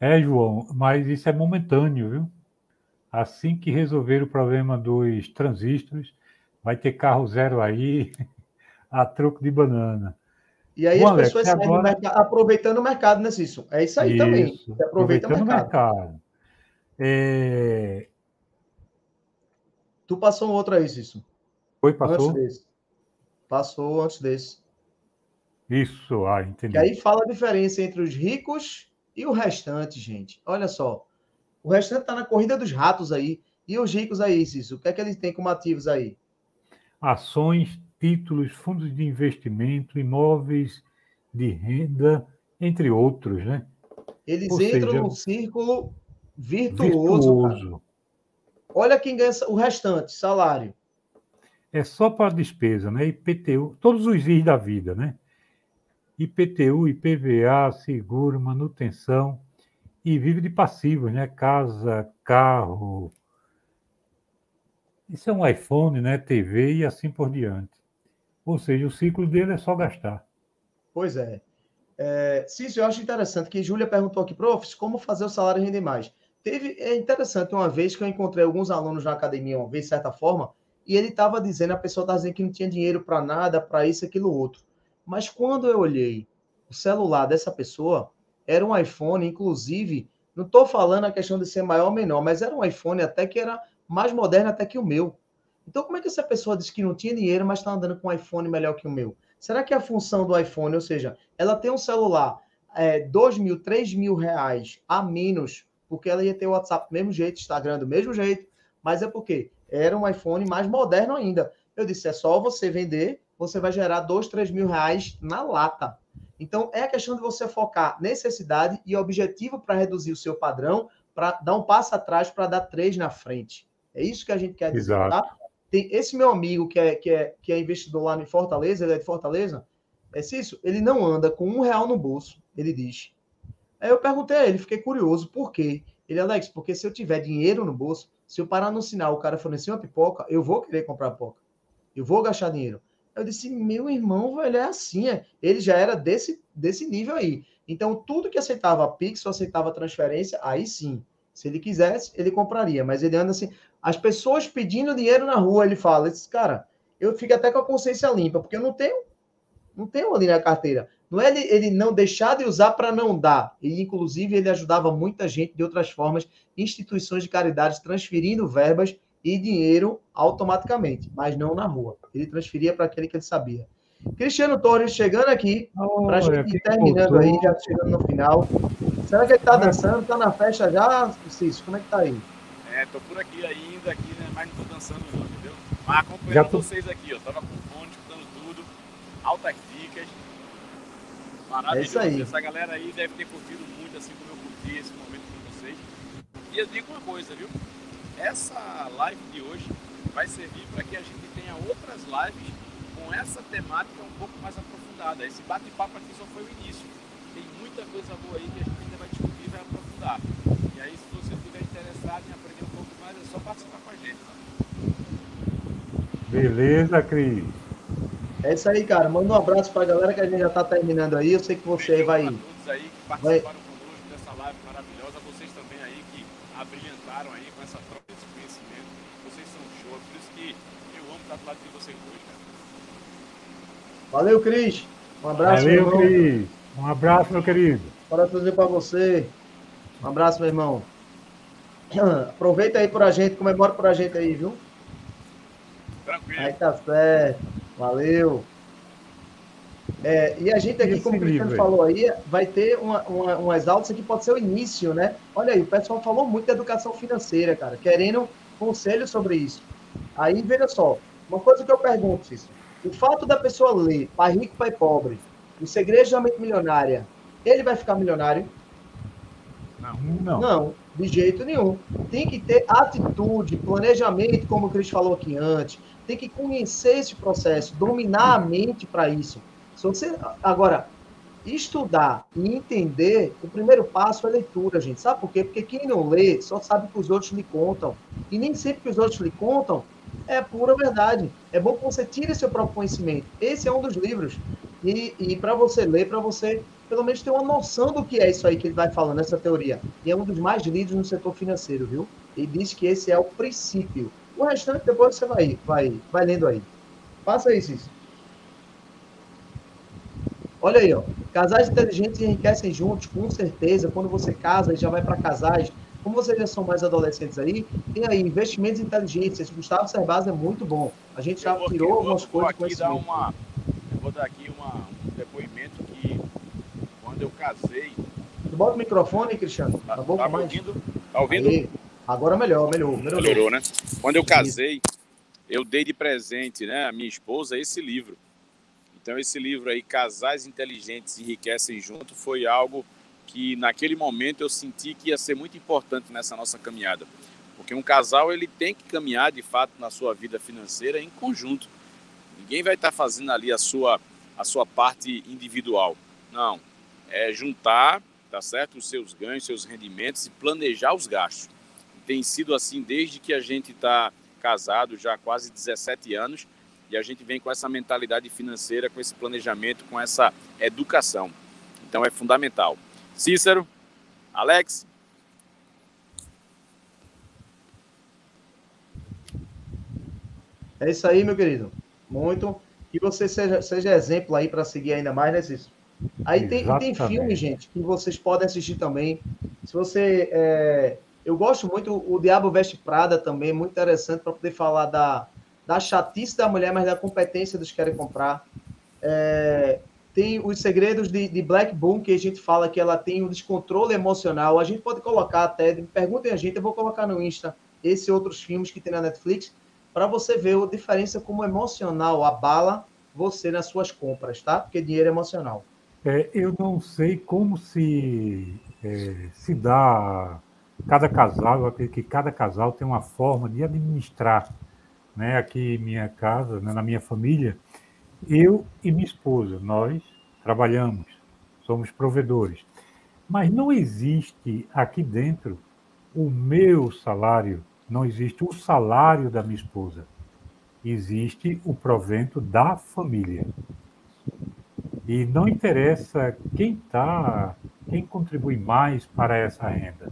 É, João, mas isso é momentâneo, viu? Assim que resolver o problema dos transistores, vai ter carro zero aí, a troco de banana. E aí Bom, as pessoas Alex, agora... mercado, aproveitando o mercado, né, Cício? É isso aí isso, também. Você aproveita o mercado. mercado. É... Tu passou um outro aí, Cício. Foi, passou? Antes desse. Passou antes desse. Isso, ah, entendi. E aí fala a diferença entre os ricos e o restante, gente. Olha só. O restante está na corrida dos ratos aí. E os ricos aí, Cício? O que é que eles têm como ativos aí? Ações, títulos, fundos de investimento, imóveis de renda, entre outros, né? Eles Ou entram seja, num círculo virtuoso. virtuoso. Olha quem ganha o restante, salário. É só para despesa, né? IPTU, todos os IS da vida, né? IPTU, IPVA, seguro, manutenção, e vive de passivos, né? Casa, carro. Isso é um iPhone, né? TV e assim por diante. Ou seja, o ciclo dele é só gastar. Pois é. é Cício, eu acho interessante que Júlia perguntou aqui, profs, como fazer o salário render mais? Teve, é interessante uma vez que eu encontrei alguns alunos na academia, uma vez, de certa forma, e ele estava dizendo, a pessoa estava dizendo que não tinha dinheiro para nada, para isso, aquilo, outro. Mas quando eu olhei o celular dessa pessoa, era um iPhone, inclusive, não estou falando a questão de ser maior ou menor, mas era um iPhone até que era mais moderno até que o meu. Então, como é que essa pessoa disse que não tinha dinheiro, mas está andando com um iPhone melhor que o meu? Será que a função do iPhone, ou seja, ela tem um celular é, 2 mil, 3 mil reais a menos, porque ela ia ter o WhatsApp do mesmo jeito, Instagram do mesmo jeito, mas é porque era um iPhone mais moderno ainda. Eu disse, é só você vender, você vai gerar 2, 3 mil reais na lata. Então, é a questão de você focar necessidade e objetivo para reduzir o seu padrão, para dar um passo atrás para dar três na frente. É isso que a gente quer dizer, tá? Tem esse meu amigo que é, que, é, que é investidor lá em Fortaleza, ele é de Fortaleza, é isso, ele não anda com um real no bolso, ele diz. Aí eu perguntei a ele, fiquei curioso, por quê? Ele, Alex, porque se eu tiver dinheiro no bolso, se eu parar no sinal, o cara fornecer uma pipoca, eu vou querer comprar pipoca. Eu vou gastar dinheiro. Eu disse, meu irmão, velho, é assim. É. Ele já era desse, desse nível aí. Então, tudo que aceitava Pix ou aceitava transferência, aí sim. Se ele quisesse, ele compraria. Mas ele anda assim. As pessoas pedindo dinheiro na rua, ele fala, esse cara, eu fico até com a consciência limpa, porque eu não tenho, não tenho ali na carteira. Não é ele, ele não deixar de usar para não dar. E, inclusive, ele ajudava muita gente de outras formas, instituições de caridade, transferindo verbas e dinheiro automaticamente, mas não na rua. Ele transferia para aquele que ele sabia. Cristiano Torres chegando aqui, oh, para a gente ir terminando aí, já chegando no final. Será que ele está dançando? Está na festa já, Cício? Como é que está aí? É, tô por aqui ainda, aqui, né? mas não tô dançando não, entendeu? Mas acompanhando tô... vocês aqui, ó. Tava com fone, escutando tudo, altas dicas. Maravilhoso. É isso aí. Essa galera aí deve ter curtido muito, assim como eu curti esse momento com vocês. E eu digo uma coisa, viu? essa live de hoje vai servir para que a gente tenha outras lives com essa temática um pouco mais aprofundada. Esse bate-papo aqui só foi o início. Tem muita coisa boa aí que a gente ainda vai discutir e vai aprofundar. E aí, se você estiver interessado em aprender um pouco mais, é só participar com a gente. Tá? Beleza, Cris. É isso aí, cara. Manda um abraço para a galera que a gente já está terminando aí. Eu sei que você vai. Todos aí que participaram vai... conosco dessa live maravilhosa. Vocês também aí que abrilhantaram aí com essa troca estar do lado de vocês dois, cara. Valeu, Cris. Um abraço, Valeu, meu irmão. Cris. Um abraço, meu querido. Para tudo para você. Um abraço, meu irmão. Aproveita aí por a gente, comemora por a gente aí, viu? Tranquilo. Aí tá certo. Valeu. É, e a gente aqui, como o Cristiano falou aí, vai ter uma, uma, umas aulas que pode ser o início, né? Olha aí, o pessoal falou muito da educação financeira, cara, querendo conselhos sobre isso. Aí, veja só, uma coisa que eu pergunto, Cícero, o fato da pessoa ler Pai Rico, Pai Pobre, O Segredo da Mente Milionária, ele vai ficar milionário? Não. Não. Não, de jeito nenhum. Tem que ter atitude, planejamento, como o Cris falou aqui antes. Tem que conhecer esse processo, dominar a mente para isso. Se você, agora, estudar e entender, o primeiro passo é leitura, gente. Sabe por quê? Porque quem não lê só sabe que os outros lhe contam. E nem sempre que os outros lhe contam é pura verdade. É bom que você tire seu próprio conhecimento. Esse é um dos livros. E, e para você ler, para você pelo menos ter uma noção do que é isso aí que ele vai falando, essa teoria. E é um dos mais lidos no setor financeiro, viu? Ele diz que esse é o princípio. O restante depois você vai, vai, vai lendo aí. Faça isso, isso. Olha aí, ó. Casais inteligentes enriquecem juntos, com certeza. Quando você casa e já vai para casais, como vocês já são mais adolescentes aí, tem aí investimentos inteligentes. Esse Gustavo Cerbasi é muito bom. A gente já tirou algumas coisas com esse uma, Eu vou dar aqui uma, um depoimento que quando eu casei. Tu bota o microfone, Cristiano. Tá, tá bom tá ouvindo? Tá ouvindo? Aí. Agora melhor, melhorou, melhorou. Melhorou, né? Quando eu casei, eu dei de presente, né, a minha esposa esse livro. Então esse livro aí, Casais Inteligentes Enriquecem Junto, foi algo que naquele momento eu senti que ia ser muito importante nessa nossa caminhada. Porque um casal ele tem que caminhar de fato na sua vida financeira em conjunto. Ninguém vai estar fazendo ali a sua a sua parte individual. Não, é juntar, tá certo, os seus ganhos, seus rendimentos e planejar os gastos. Tem sido assim desde que a gente está casado já há quase 17 anos e a gente vem com essa mentalidade financeira, com esse planejamento, com essa educação. Então é fundamental. Cícero, Alex. É isso aí, meu querido. Muito. Que você seja, seja exemplo aí para seguir ainda mais, né, Cícero? Aí tem, tem filme, gente, que vocês podem assistir também. Se você. É... Eu gosto muito, o Diabo Veste Prada também, muito interessante para poder falar da, da chatice da mulher, mas da competência dos que querem comprar. É, tem os segredos de, de, Black Boom, que a gente fala que ela tem um descontrole emocional. A gente pode colocar até, perguntem a gente, eu vou colocar no Insta esse outros filmes que tem na Netflix, para você ver a diferença como emocional abala você nas suas compras, tá? Porque dinheiro é emocional. É, eu não sei como se, é, se dá cada casal, eu acredito que cada casal tem uma forma de administrar né, aqui em minha casa, né, na minha família, eu e minha esposa, nós trabalhamos, somos provedores. Mas não existe aqui dentro o meu salário, não existe o salário da minha esposa. Existe o provento da família. E não interessa quem está, quem contribui mais para essa renda.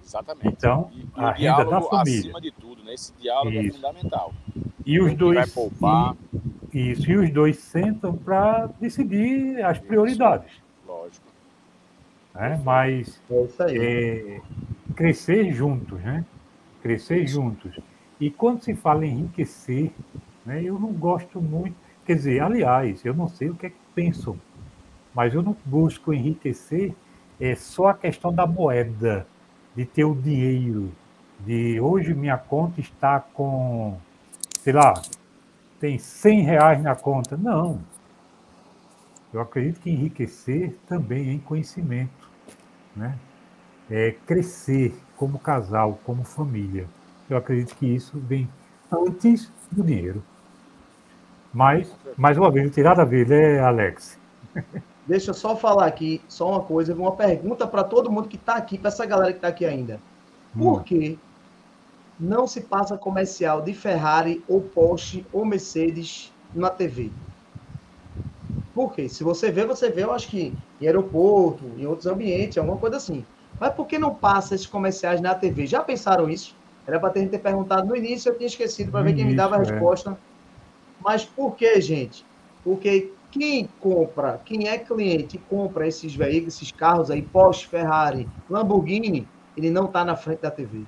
Exatamente. Então, e, a renda da família. Acima de tudo, né? Esse diálogo é Isso. é fundamental. E os dois. Vai poupar. E, isso, e os dois sentam para decidir as prioridades. Lógico. Né? Mas é é, crescer juntos, né? Crescer isso. juntos. E quando se fala em enriquecer, né, eu não gosto muito. Quer dizer, aliás, eu não sei o que é que pensam, mas eu não busco enriquecer é só a questão da moeda de ter o dinheiro, de hoje minha conta está com, sei lá, tem 100 reais na conta. Não. Eu acredito que enriquecer também é em conhecimento, né? É crescer como casal, como família. Eu acredito que isso vem antes do dinheiro. Mas, mais uma vez, nada a ver, né, Alex? Deixa eu só falar aqui, só uma coisa, uma pergunta para todo mundo que está aqui, para essa galera que está aqui ainda. Por hum. que não se passa comercial de Ferrari ou Porsche ou Mercedes na TV? Por quê? Se você vê, você vê, eu acho que em aeroporto, em outros ambientes, alguma coisa assim. Mas por que não passa esses comerciais na TV? Já pensaram isso? Era para ter perguntado no início, eu tinha esquecido para ver quem me dava a é. resposta. Mas por que, gente? Porque quem compra, quem é cliente e compra esses veículos, esses carros aí, Porsche, Ferrari, Lamborghini, ele não está na frente da TV.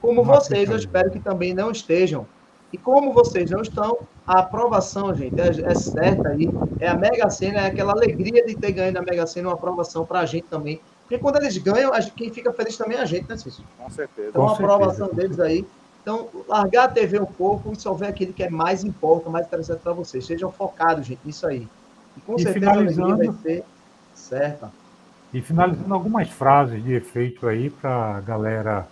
Como vocês, eu espero que também não estejam. E como vocês não estão, a aprovação, gente, é, é certa aí. É a Mega Sena, é aquela alegria de ter ganho na Mega Sena uma aprovação para a gente também. Porque quando eles ganham, gente, quem fica feliz também é a gente, né, Cícero? Com certeza. Então, a aprovação certeza. deles aí. Então, largar a TV um pouco e só ver aquilo que é mais importante, mais interessante para vocês. Sejam focados, gente, nisso aí. E com e certeza finalizando, vai ser certa. E finalizando algumas frases de efeito aí para a galera.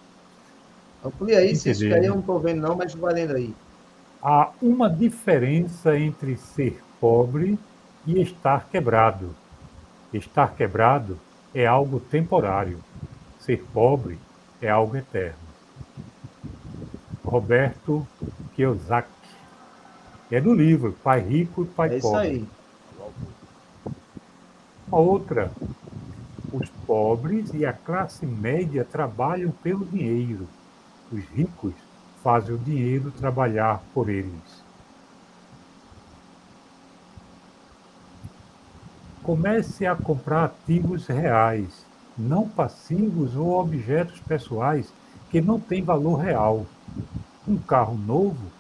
Amplia aí, se isso aí eu não estou vendo, não, mas valendo aí. Há uma diferença entre ser pobre e estar quebrado. Estar quebrado é algo temporário. Ser pobre é algo eterno. Roberto Kiyosaki. É do livro Pai Rico e Pai é Pobre. É isso aí. A outra, os pobres e a classe média trabalham pelo dinheiro. Os ricos fazem o dinheiro trabalhar por eles. Comece a comprar ativos reais, não passivos ou objetos pessoais que não têm valor real. Um carro novo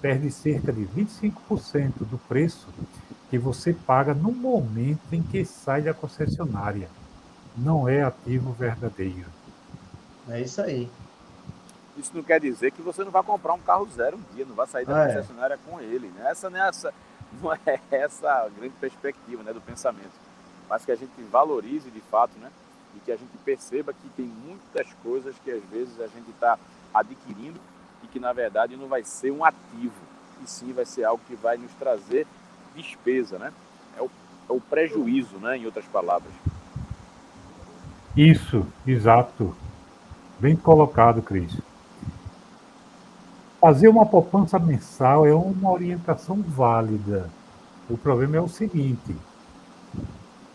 perde cerca de 25% do preço que você paga no momento em que sai da concessionária. Não é ativo verdadeiro. É isso aí. Isso não quer dizer que você não vai comprar um carro zero um dia, não vai sair da ah, é. concessionária é. com ele. Né? Essa, não é essa, não é essa a grande perspectiva né, do pensamento. Mas que a gente valorize de fato, né? E que a gente perceba que tem muitas coisas que às vezes a gente está adquirindo e que na verdade não vai ser um ativo, e sim vai ser algo que vai nos trazer despesa, né? É o, é o prejuízo, né? Em outras palavras. Isso, exato. Bem colocado, Cris. Fazer uma poupança mensal é uma orientação válida. O problema é o seguinte: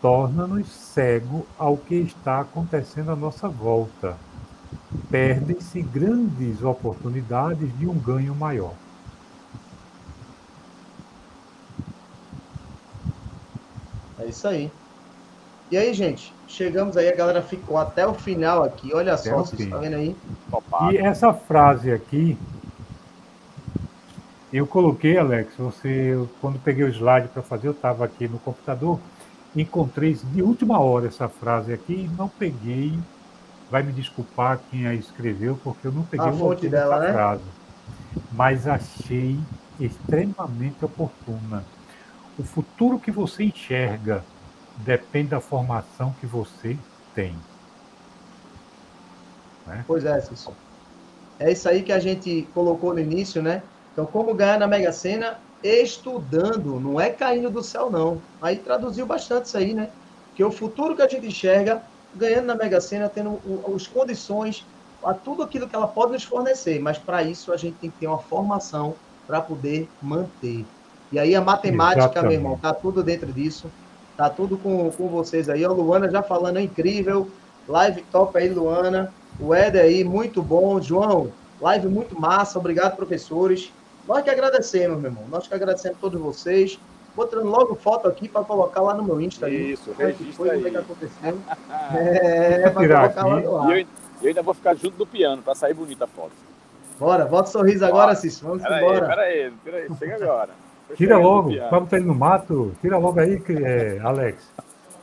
torna-nos cego ao que está acontecendo à nossa volta. Perdem-se grandes oportunidades de um ganho maior. É isso aí. E aí, gente, chegamos aí, a galera ficou até o final aqui. Olha até só, vocês estão vendo aí? E essa frase aqui, eu coloquei, Alex, você, quando peguei o slide para fazer, eu estava aqui no computador, encontrei de última hora essa frase aqui e não peguei. Vai me desculpar quem a escreveu, porque eu não peguei a fonte dela, né? frase. Mas achei extremamente oportuna. O futuro que você enxerga depende da formação que você tem. Né? Pois é, Cícero. É isso aí que a gente colocou no início, né? Então, como ganhar na Mega Sena? Estudando, não é caindo do céu, não. Aí traduziu bastante isso aí, né? Que o futuro que a gente enxerga, ganhando na Mega Sena, tendo as condições, a tudo aquilo que ela pode nos fornecer. Mas para isso a gente tem que ter uma formação para poder manter. E aí a matemática, Exatamente. meu irmão, tá tudo dentro disso. Tá tudo com, com vocês aí. A Luana já falando, é incrível. Live top aí, Luana. O Éder aí, muito bom. João, live muito massa. Obrigado, professores. Nós que agradecemos, meu irmão. Nós que agradecemos a todos vocês. Botando logo foto aqui para colocar lá no meu Insta. Isso, aí. registra foi, aí. O que aconteceu. é, para colocar lá no ar. E eu, eu ainda vou ficar junto do piano para sair bonita a foto. Bora, bota o sorriso agora, Cícero. Vamos pera embora. Pera aí, pera aí, chega agora. Tira logo, vamos indo no mato, tira logo aí, é, Alex.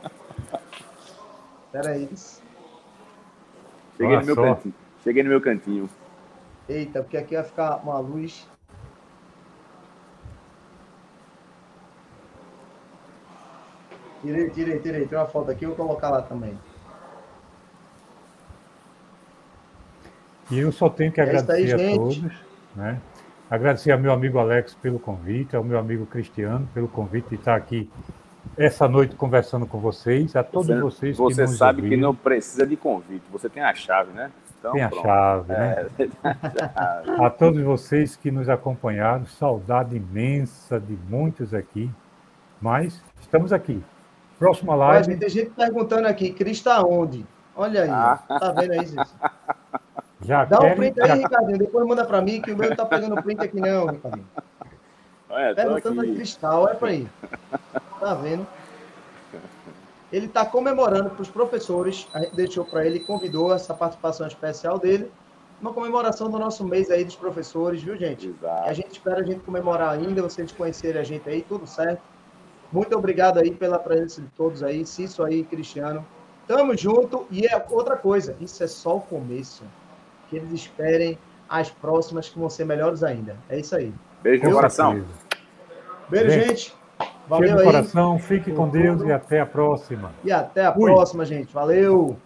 Pera aí. Cheguei no meu cantinho. Cheguei no meu cantinho. Eita, porque aqui vai ficar uma luz. Tirei, tirei, tirei. Tem uma foto aqui, eu vou colocar lá também. E eu só tenho que é agradecer aí, a todos, né? Agradecer ao meu amigo Alex pelo convite, ao meu amigo Cristiano pelo convite de estar aqui essa noite conversando com vocês, a todos você, vocês você que Você sabe ouviram. que não precisa de convite, você tem a chave, né? Então, tem a pronto. chave, né? É. a todos vocês que nos acompanharam, saudade imensa de muitos aqui, mas estamos aqui. Próxima live. Olha, tem gente perguntando aqui, Cris está onde? Olha aí, ah. tá vendo aí, gente? Já Dá um print aí, já... Ricardinho. Depois manda para mim, que o meu não tá pegando print aqui, não, Ricardinho. Olha, Perguntando aqui. cristal, olha para aí. Tá vendo? Ele está comemorando para os professores, a gente deixou para ele, convidou essa participação especial dele, uma comemoração do nosso mês aí dos professores, viu, gente? Exato. A gente espera a gente comemorar ainda, vocês conhecerem a gente aí, tudo certo. Muito obrigado aí pela presença de todos aí, Cício aí, Cristiano. Tamo junto. E é outra coisa, isso é só o começo. Que eles esperem as próximas que vão ser melhores ainda. É isso aí. Beijo no coração. Beijo, gente. gente. Valeu aí. coração, fique com Deus e até a próxima. E até a Fui. próxima, gente. Valeu.